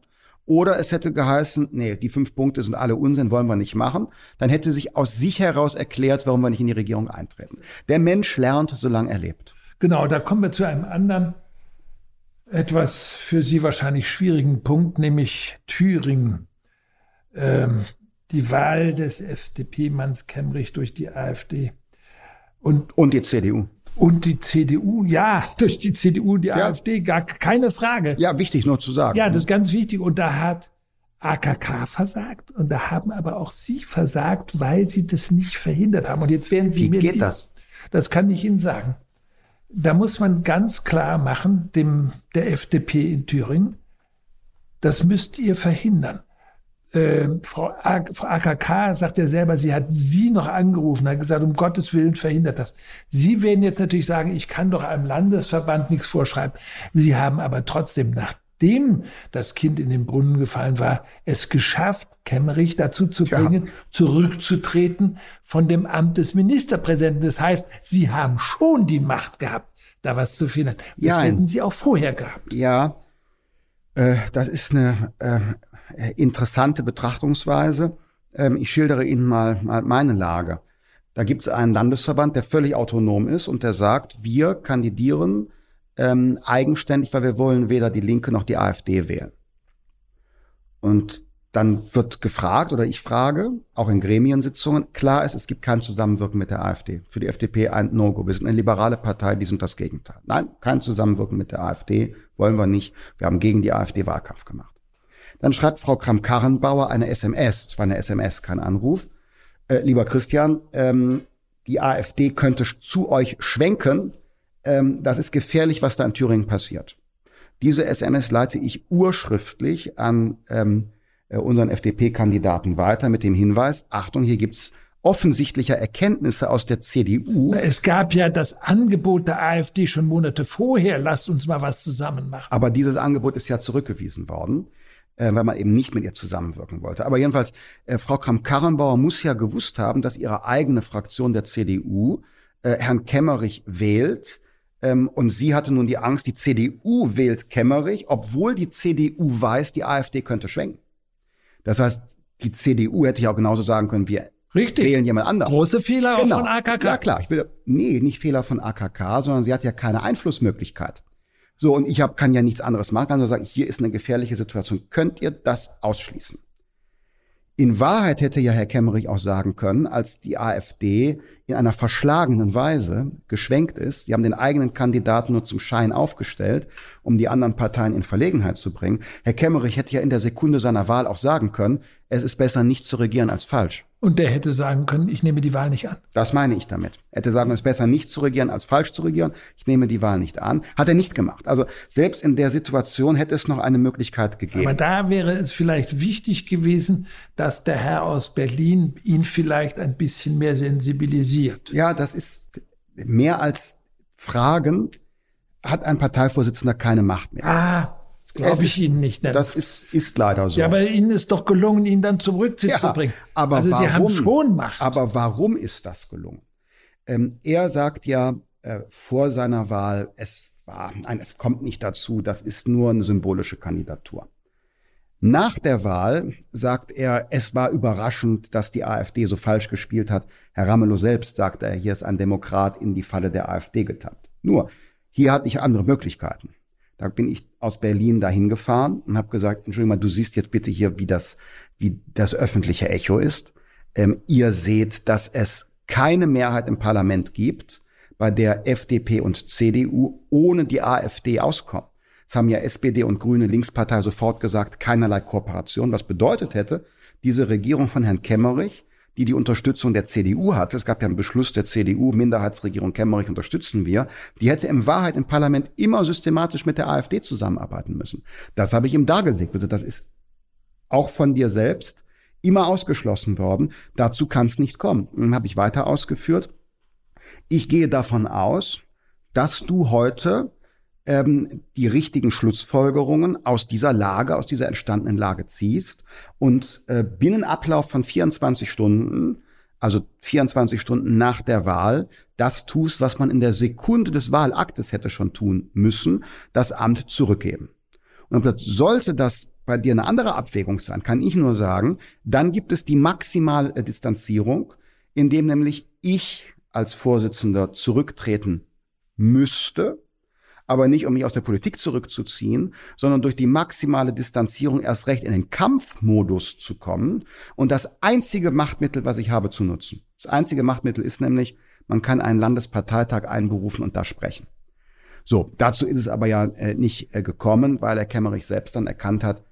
Oder es hätte geheißen, nee, die fünf Punkte sind alle Unsinn, wollen wir nicht machen. Dann hätte sich aus sich heraus erklärt, warum wir nicht in die Regierung eintreten. Der Mensch lernt, solange er lebt. Genau, da kommen wir zu einem anderen, etwas für Sie wahrscheinlich schwierigen Punkt, nämlich Thüringen. Ähm, die Wahl des FDP-Manns Kemmerich durch die AfD. Und, und die CDU. Und die CDU, ja, durch die CDU, die ja. AfD, gar keine Frage. Ja, wichtig nur zu sagen. Ja, das ist ganz wichtig. Und da hat AKK versagt und da haben aber auch Sie versagt, weil Sie das nicht verhindert haben. Und jetzt werden Sie Wie mir. Wie geht die, das? Das kann ich Ihnen sagen. Da muss man ganz klar machen, dem, der FDP in Thüringen, das müsst ihr verhindern äh, Frau, Frau AKK sagt ja selber, sie hat Sie noch angerufen, hat gesagt, um Gottes Willen verhindert das. Sie werden jetzt natürlich sagen, ich kann doch einem Landesverband nichts vorschreiben. Sie haben aber trotzdem, nachdem das Kind in den Brunnen gefallen war, es geschafft, Kemmerich dazu zu bringen, ja. zurückzutreten von dem Amt des Ministerpräsidenten. Das heißt, Sie haben schon die Macht gehabt, da was zu finden. Das ja, hätten Sie auch vorher gehabt. Ja, äh, das ist eine äh, interessante Betrachtungsweise. Ähm, ich schildere Ihnen mal, mal meine Lage. Da gibt es einen Landesverband, der völlig autonom ist und der sagt, wir kandidieren ähm, eigenständig, weil wir wollen weder die Linke noch die AfD wählen. Und dann wird gefragt oder ich frage, auch in Gremiensitzungen, klar ist, es gibt kein Zusammenwirken mit der AfD. Für die FDP ein No-Go. Wir sind eine liberale Partei, die sind das Gegenteil. Nein, kein Zusammenwirken mit der AfD, wollen wir nicht. Wir haben gegen die AfD Wahlkampf gemacht. Dann schreibt Frau Kram-Karrenbauer eine SMS, es war eine SMS, kein Anruf. Äh, lieber Christian, ähm, die AfD könnte zu euch schwenken. Ähm, das ist gefährlich, was da in Thüringen passiert. Diese SMS leite ich urschriftlich an ähm, äh, unseren FDP-Kandidaten weiter mit dem Hinweis, Achtung, hier gibt's offensichtliche Erkenntnisse aus der CDU. Es gab ja das Angebot der AfD schon Monate vorher, lasst uns mal was zusammen machen. Aber dieses Angebot ist ja zurückgewiesen worden, äh, weil man eben nicht mit ihr zusammenwirken wollte. Aber jedenfalls, äh, Frau Kramp-Karrenbauer muss ja gewusst haben, dass ihre eigene Fraktion der CDU äh, Herrn Kemmerich wählt, ähm, und sie hatte nun die Angst, die CDU wählt Kemmerich, obwohl die CDU weiß, die AfD könnte schwenken. Das heißt, die CDU hätte ja auch genauso sagen können, wir Richtig. wählen jemand anderen. Große Fehler genau. auch von AKK. Ja klar, ich will, nee, nicht Fehler von AKK, sondern sie hat ja keine Einflussmöglichkeit. So, und ich hab, kann ja nichts anderes machen, kann nur sagen, hier ist eine gefährliche Situation. Könnt ihr das ausschließen? In Wahrheit hätte ja Herr Kemmerich auch sagen können, als die AfD in einer verschlagenen Weise geschwenkt ist, sie haben den eigenen Kandidaten nur zum Schein aufgestellt, um die anderen Parteien in Verlegenheit zu bringen. Herr Kemmerich hätte ja in der Sekunde seiner Wahl auch sagen können, es ist besser nicht zu regieren als falsch. Und der hätte sagen können, ich nehme die Wahl nicht an. Das meine ich damit. Er hätte sagen, es ist besser nicht zu regieren als falsch zu regieren. Ich nehme die Wahl nicht an. Hat er nicht gemacht. Also selbst in der Situation hätte es noch eine Möglichkeit gegeben. Aber da wäre es vielleicht wichtig gewesen, dass der Herr aus Berlin ihn vielleicht ein bisschen mehr sensibilisiert. Ja, das ist mehr als fragend. Hat ein Parteivorsitzender keine Macht mehr. Ah, Glaube ich Ihnen nicht. Ne? Das ist, ist leider so. Ja, aber Ihnen ist doch gelungen, ihn dann zum Rücksitz ja, zu bringen. Aber also warum, Sie haben schon Macht. Aber warum ist das gelungen? Ähm, er sagt ja äh, vor seiner Wahl, es war, nein, es kommt nicht dazu, das ist nur eine symbolische Kandidatur. Nach der Wahl sagt er, es war überraschend, dass die AfD so falsch gespielt hat. Herr Ramelow selbst sagt er, hier ist ein Demokrat in die Falle der AfD getappt. Nur, hier hatte ich andere Möglichkeiten. Da bin ich aus Berlin dahin gefahren und habe gesagt, Entschuldigung mal, du siehst jetzt bitte hier, wie das, wie das öffentliche Echo ist. Ähm, ihr seht, dass es keine Mehrheit im Parlament gibt, bei der FDP und CDU ohne die AfD auskommen. Das haben ja SPD und Grüne Linkspartei sofort gesagt, keinerlei Kooperation. Was bedeutet hätte, diese Regierung von Herrn Kemmerich die die Unterstützung der CDU hatte, es gab ja einen Beschluss der CDU, Minderheitsregierung Kemmerich unterstützen wir, die hätte in Wahrheit im Parlament immer systematisch mit der AfD zusammenarbeiten müssen. Das habe ich ihm dargelegt. Also das ist auch von dir selbst immer ausgeschlossen worden. Dazu kann es nicht kommen. Dann habe ich weiter ausgeführt. Ich gehe davon aus, dass du heute ähm, die richtigen Schlussfolgerungen aus dieser Lage, aus dieser entstandenen Lage ziehst und äh, binnen Ablauf von 24 Stunden, also 24 Stunden nach der Wahl, das tust, was man in der Sekunde des Wahlaktes hätte schon tun müssen, das Amt zurückgeben. Und sollte das bei dir eine andere Abwägung sein, kann ich nur sagen, dann gibt es die maximale Distanzierung, indem nämlich ich als Vorsitzender zurücktreten müsste, aber nicht um mich aus der Politik zurückzuziehen, sondern durch die maximale Distanzierung erst recht in den Kampfmodus zu kommen und das einzige Machtmittel, was ich habe, zu nutzen. Das einzige Machtmittel ist nämlich, man kann einen Landesparteitag einberufen und da sprechen. So, dazu ist es aber ja äh, nicht äh, gekommen, weil Herr Kemmerich selbst dann erkannt hat,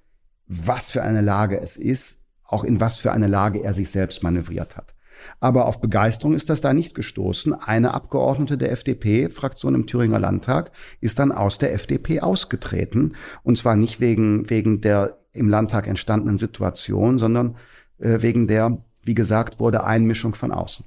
was für eine Lage es ist, auch in was für eine Lage er sich selbst manövriert hat. Aber auf Begeisterung ist das da nicht gestoßen. Eine Abgeordnete der FDP-Fraktion im Thüringer Landtag ist dann aus der FDP ausgetreten. Und zwar nicht wegen, wegen der im Landtag entstandenen Situation, sondern äh, wegen der, wie gesagt wurde, Einmischung von außen.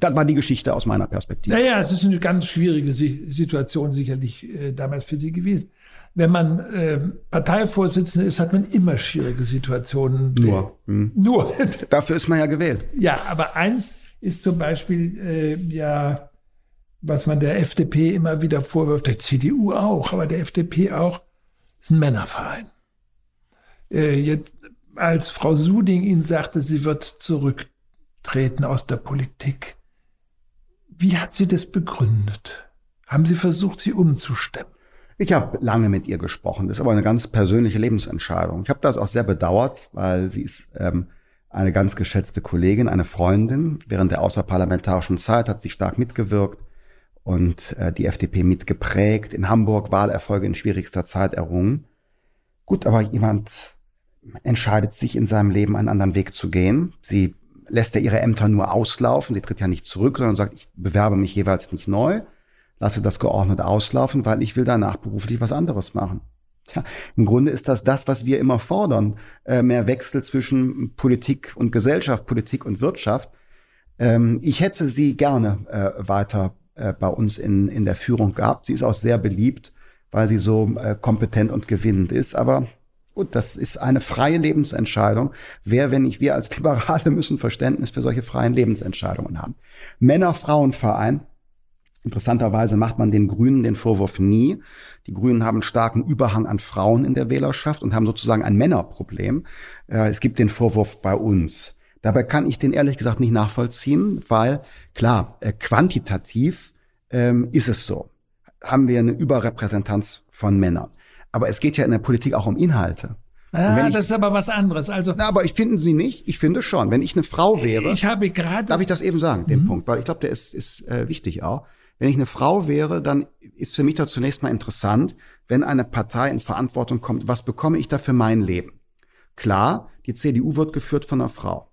Das war die Geschichte aus meiner Perspektive. Naja, es ist eine ganz schwierige Situation sicherlich äh, damals für Sie gewesen wenn man äh, Parteivorsitzender ist, hat man immer schwierige Situationen. Nur. Hm. Nur. Dafür ist man ja gewählt. Ja, aber eins ist zum Beispiel äh, ja, was man der FDP immer wieder vorwirft, der CDU auch, aber der FDP auch, ist ein Männerverein. Äh, jetzt, als Frau Suding Ihnen sagte, sie wird zurücktreten aus der Politik, wie hat sie das begründet? Haben Sie versucht, sie umzustemmen? Ich habe lange mit ihr gesprochen. Das ist aber eine ganz persönliche Lebensentscheidung. Ich habe das auch sehr bedauert, weil sie ist ähm, eine ganz geschätzte Kollegin, eine Freundin. Während der außerparlamentarischen Zeit hat sie stark mitgewirkt und äh, die FDP mitgeprägt. In Hamburg Wahlerfolge in schwierigster Zeit errungen. Gut, aber jemand entscheidet sich in seinem Leben einen anderen Weg zu gehen. Sie lässt ja ihre Ämter nur auslaufen. Sie tritt ja nicht zurück, sondern sagt, ich bewerbe mich jeweils nicht neu, lasse das geordnet auslaufen, weil ich will danach beruflich was anderes machen. Tja, im Grunde ist das das, was wir immer fordern. Äh, mehr Wechsel zwischen Politik und Gesellschaft, Politik und Wirtschaft. Ähm, ich hätte sie gerne äh, weiter äh, bei uns in, in der Führung gehabt. Sie ist auch sehr beliebt, weil sie so kompetent und gewinnend ist. Aber Gut, das ist eine freie Lebensentscheidung. Wer, wenn nicht wir als Liberale, müssen Verständnis für solche freien Lebensentscheidungen haben. Männer-Frauen-Verein. Interessanterweise macht man den Grünen den Vorwurf nie. Die Grünen haben einen starken Überhang an Frauen in der Wählerschaft und haben sozusagen ein Männerproblem. Äh, es gibt den Vorwurf bei uns. Dabei kann ich den ehrlich gesagt nicht nachvollziehen, weil klar, äh, quantitativ ähm, ist es so. Haben wir eine Überrepräsentanz von Männern. Aber es geht ja in der Politik auch um Inhalte. Ah, ich, das ist aber was anderes. Also, na, aber ich finde sie nicht. Ich finde schon. Wenn ich eine Frau wäre, ich habe gerade, darf ich das eben sagen, den mhm. Punkt, weil ich glaube, der ist, ist äh, wichtig auch. Wenn ich eine Frau wäre, dann ist für mich da zunächst mal interessant, wenn eine Partei in Verantwortung kommt, was bekomme ich da für mein Leben? Klar, die CDU wird geführt von einer Frau.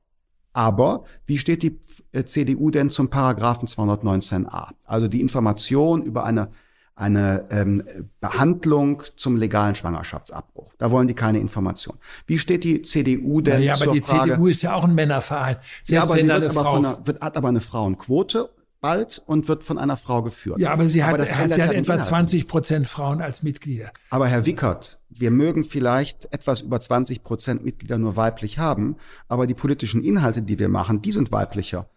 Aber wie steht die äh, CDU denn zum Paragraphen 219a? Also die Information über eine eine ähm, Behandlung zum legalen Schwangerschaftsabbruch. Da wollen die keine Information. Wie steht die CDU denn ja, aber die Frage, CDU ist ja auch ein Männerverein. Selbst ja, aber sie wird aber, einer, wird, hat aber eine Frauenquote bald und wird von einer Frau geführt. Ja, aber sie hat, aber sie hat ja etwa 20 Prozent Frauen als Mitglieder. Aber Herr Wickert, wir mögen vielleicht etwas über 20 Prozent Mitglieder nur weiblich haben, aber die politischen Inhalte, die wir machen, die sind weiblicher.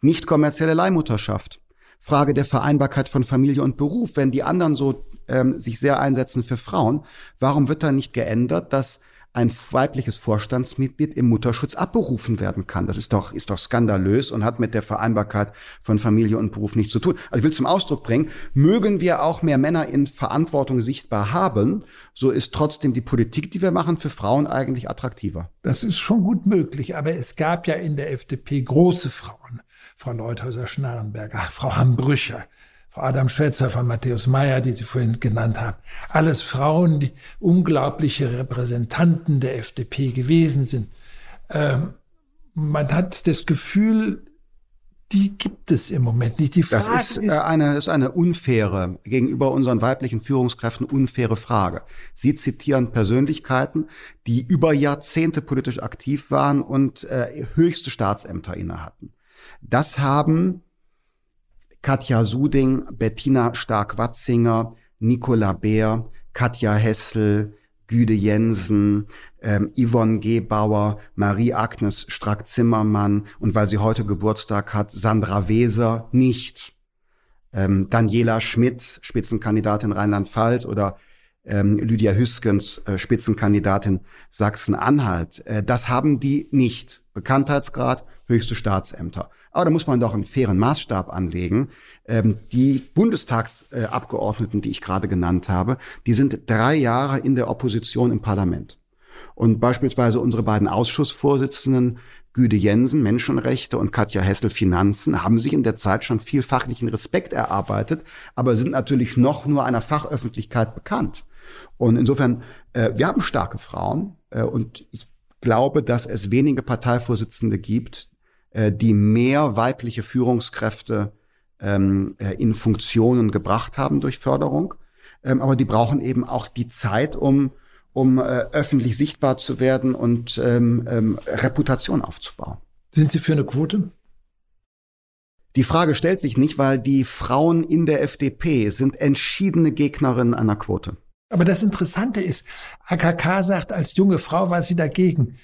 Nicht kommerzielle Leihmutterschaft. Frage der Vereinbarkeit von Familie und Beruf. Wenn die anderen so ähm, sich sehr einsetzen für Frauen, warum wird da nicht geändert, dass ein weibliches Vorstandsmitglied im Mutterschutz abberufen werden kann. Das ist doch, ist doch skandalös und hat mit der Vereinbarkeit von Familie und Beruf nichts zu tun. Also ich will zum Ausdruck bringen, mögen wir auch mehr Männer in Verantwortung sichtbar haben, so ist trotzdem die Politik, die wir machen, für Frauen eigentlich attraktiver. Das ist schon gut möglich, aber es gab ja in der FDP große Frauen. Frau Leuthäuser-Schnarrenberger, Frau Hambrücher, Frau Adam Schwetzer von Matthäus Meyer, die Sie vorhin genannt haben. Alles Frauen, die unglaubliche Repräsentanten der FDP gewesen sind. Ähm, man hat das Gefühl, die gibt es im Moment nicht. Die Frage das ist, ist, äh, eine, ist eine unfaire, gegenüber unseren weiblichen Führungskräften unfaire Frage. Sie zitieren Persönlichkeiten, die über Jahrzehnte politisch aktiv waren und äh, höchste Staatsämter innehatten. Das haben Katja Suding, Bettina Stark-Watzinger, Nicola Beer, Katja Hessel, Güde Jensen, ähm, Yvonne Gebauer, Marie-Agnes Strack-Zimmermann und weil sie heute Geburtstag hat, Sandra Weser nicht. Ähm, Daniela Schmidt, Spitzenkandidatin Rheinland-Pfalz oder ähm, Lydia Hüskens, äh, Spitzenkandidatin Sachsen-Anhalt. Äh, das haben die nicht. Bekanntheitsgrad, höchste Staatsämter. Aber da muss man doch einen fairen Maßstab anlegen. Ähm, die Bundestagsabgeordneten, die ich gerade genannt habe, die sind drei Jahre in der Opposition im Parlament. Und beispielsweise unsere beiden Ausschussvorsitzenden, Güde Jensen, Menschenrechte und Katja Hessel, Finanzen, haben sich in der Zeit schon viel fachlichen Respekt erarbeitet, aber sind natürlich noch nur einer Fachöffentlichkeit bekannt. Und insofern, äh, wir haben starke Frauen äh, und ich glaube, dass es wenige Parteivorsitzende gibt, äh, die mehr weibliche Führungskräfte ähm, äh, in Funktionen gebracht haben durch Förderung. Ähm, aber die brauchen eben auch die Zeit, um, um äh, öffentlich sichtbar zu werden und ähm, ähm, Reputation aufzubauen. Sind Sie für eine Quote? Die Frage stellt sich nicht, weil die Frauen in der FDP sind entschiedene Gegnerinnen einer Quote. Aber das Interessante ist, AKK sagt, als junge Frau war sie dagegen,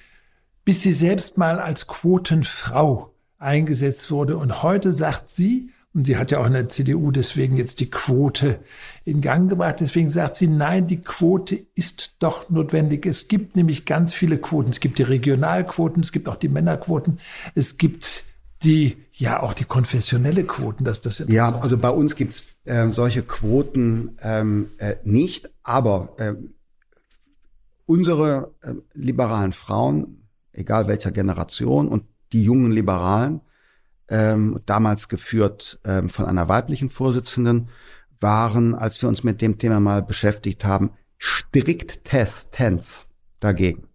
bis sie selbst mal als Quotenfrau eingesetzt wurde. Und heute sagt sie, und sie hat ja auch in der CDU deswegen jetzt die Quote in Gang gebracht. Deswegen sagt sie, nein, die Quote ist doch notwendig. Es gibt nämlich ganz viele Quoten. Es gibt die Regionalquoten, es gibt auch die Männerquoten, es gibt die ja auch die konfessionelle Quoten, dass das Ja, also bei uns gibt's äh, solche Quoten ähm, äh, nicht, aber äh, unsere äh, liberalen Frauen, egal welcher Generation, und die jungen Liberalen, ähm, damals geführt ähm, von einer weiblichen Vorsitzenden, waren, als wir uns mit dem Thema mal beschäftigt haben, strikt testens dagegen.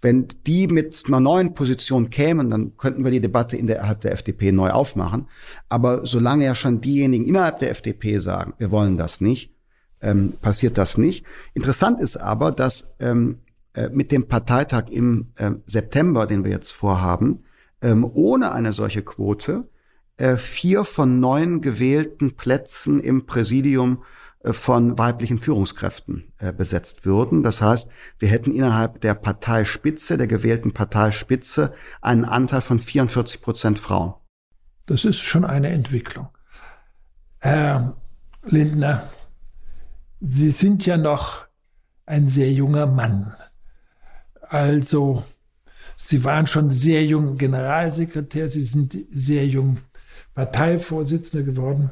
Wenn die mit einer neuen Position kämen, dann könnten wir die Debatte innerhalb der FDP neu aufmachen. Aber solange ja schon diejenigen innerhalb der FDP sagen, wir wollen das nicht, ähm, passiert das nicht. Interessant ist aber, dass ähm, äh, mit dem Parteitag im äh, September, den wir jetzt vorhaben, ähm, ohne eine solche Quote äh, vier von neun gewählten Plätzen im Präsidium äh, von weiblichen Führungskräften äh, besetzt würden. Das heißt, wir hätten innerhalb der Parteispitze, der gewählten Parteispitze, einen Anteil von 44 Prozent Frauen. Das ist schon eine Entwicklung. Herr Lindner, Sie sind ja noch ein sehr junger Mann. Also, Sie waren schon sehr jung Generalsekretär, Sie sind sehr jung Parteivorsitzender geworden.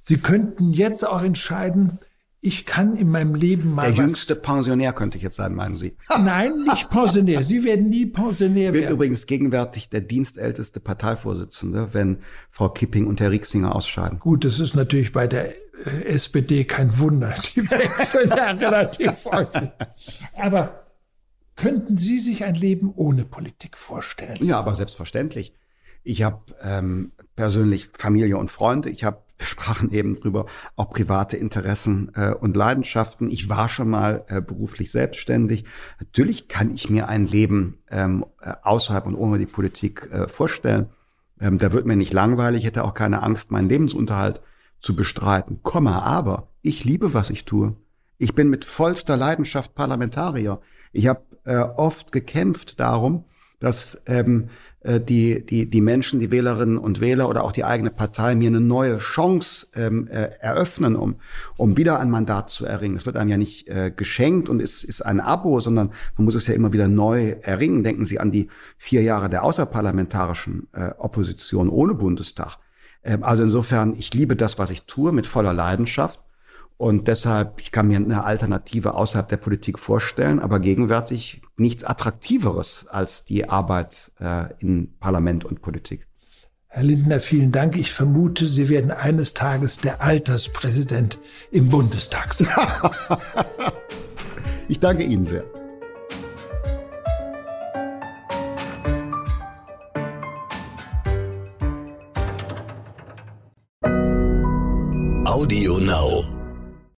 Sie könnten jetzt auch entscheiden, ich kann in meinem Leben mal. Der jüngste Pensionär könnte ich jetzt sein, meinen Sie? Nein, nicht Pensionär. Sie werden nie Pensionär werden. Bin übrigens gegenwärtig der dienstälteste Parteivorsitzende, wenn Frau Kipping und Herr Rieksinger ausscheiden. Gut, das ist natürlich bei der äh, SPD kein Wunder. Die wechseln ja relativ häufig. Aber könnten Sie sich ein Leben ohne Politik vorstellen? Ja, aber selbstverständlich. Ich habe ähm, persönlich Familie und Freunde. Ich habe wir sprachen eben drüber, auch private Interessen äh, und Leidenschaften. Ich war schon mal äh, beruflich selbstständig. Natürlich kann ich mir ein Leben ähm, äh, außerhalb und ohne die Politik äh, vorstellen. Ähm, da wird mir nicht langweilig, ich hätte auch keine Angst, meinen Lebensunterhalt zu bestreiten. Komma, aber ich liebe, was ich tue. Ich bin mit vollster Leidenschaft Parlamentarier. Ich habe äh, oft gekämpft darum, dass ähm, äh, die, die, die Menschen, die Wählerinnen und Wähler oder auch die eigene Partei mir eine neue Chance ähm, äh, eröffnen, um, um wieder ein Mandat zu erringen. Es wird einem ja nicht äh, geschenkt und ist, ist ein Abo, sondern man muss es ja immer wieder neu erringen. Denken Sie an die vier Jahre der außerparlamentarischen äh, Opposition ohne Bundestag. Ähm, also insofern, ich liebe das, was ich tue, mit voller Leidenschaft. Und deshalb, ich kann mir eine Alternative außerhalb der Politik vorstellen, aber gegenwärtig nichts Attraktiveres als die Arbeit äh, in Parlament und Politik. Herr Lindner, vielen Dank. Ich vermute, Sie werden eines Tages der Alterspräsident im Bundestag sein. ich danke Ihnen sehr. Audio Now.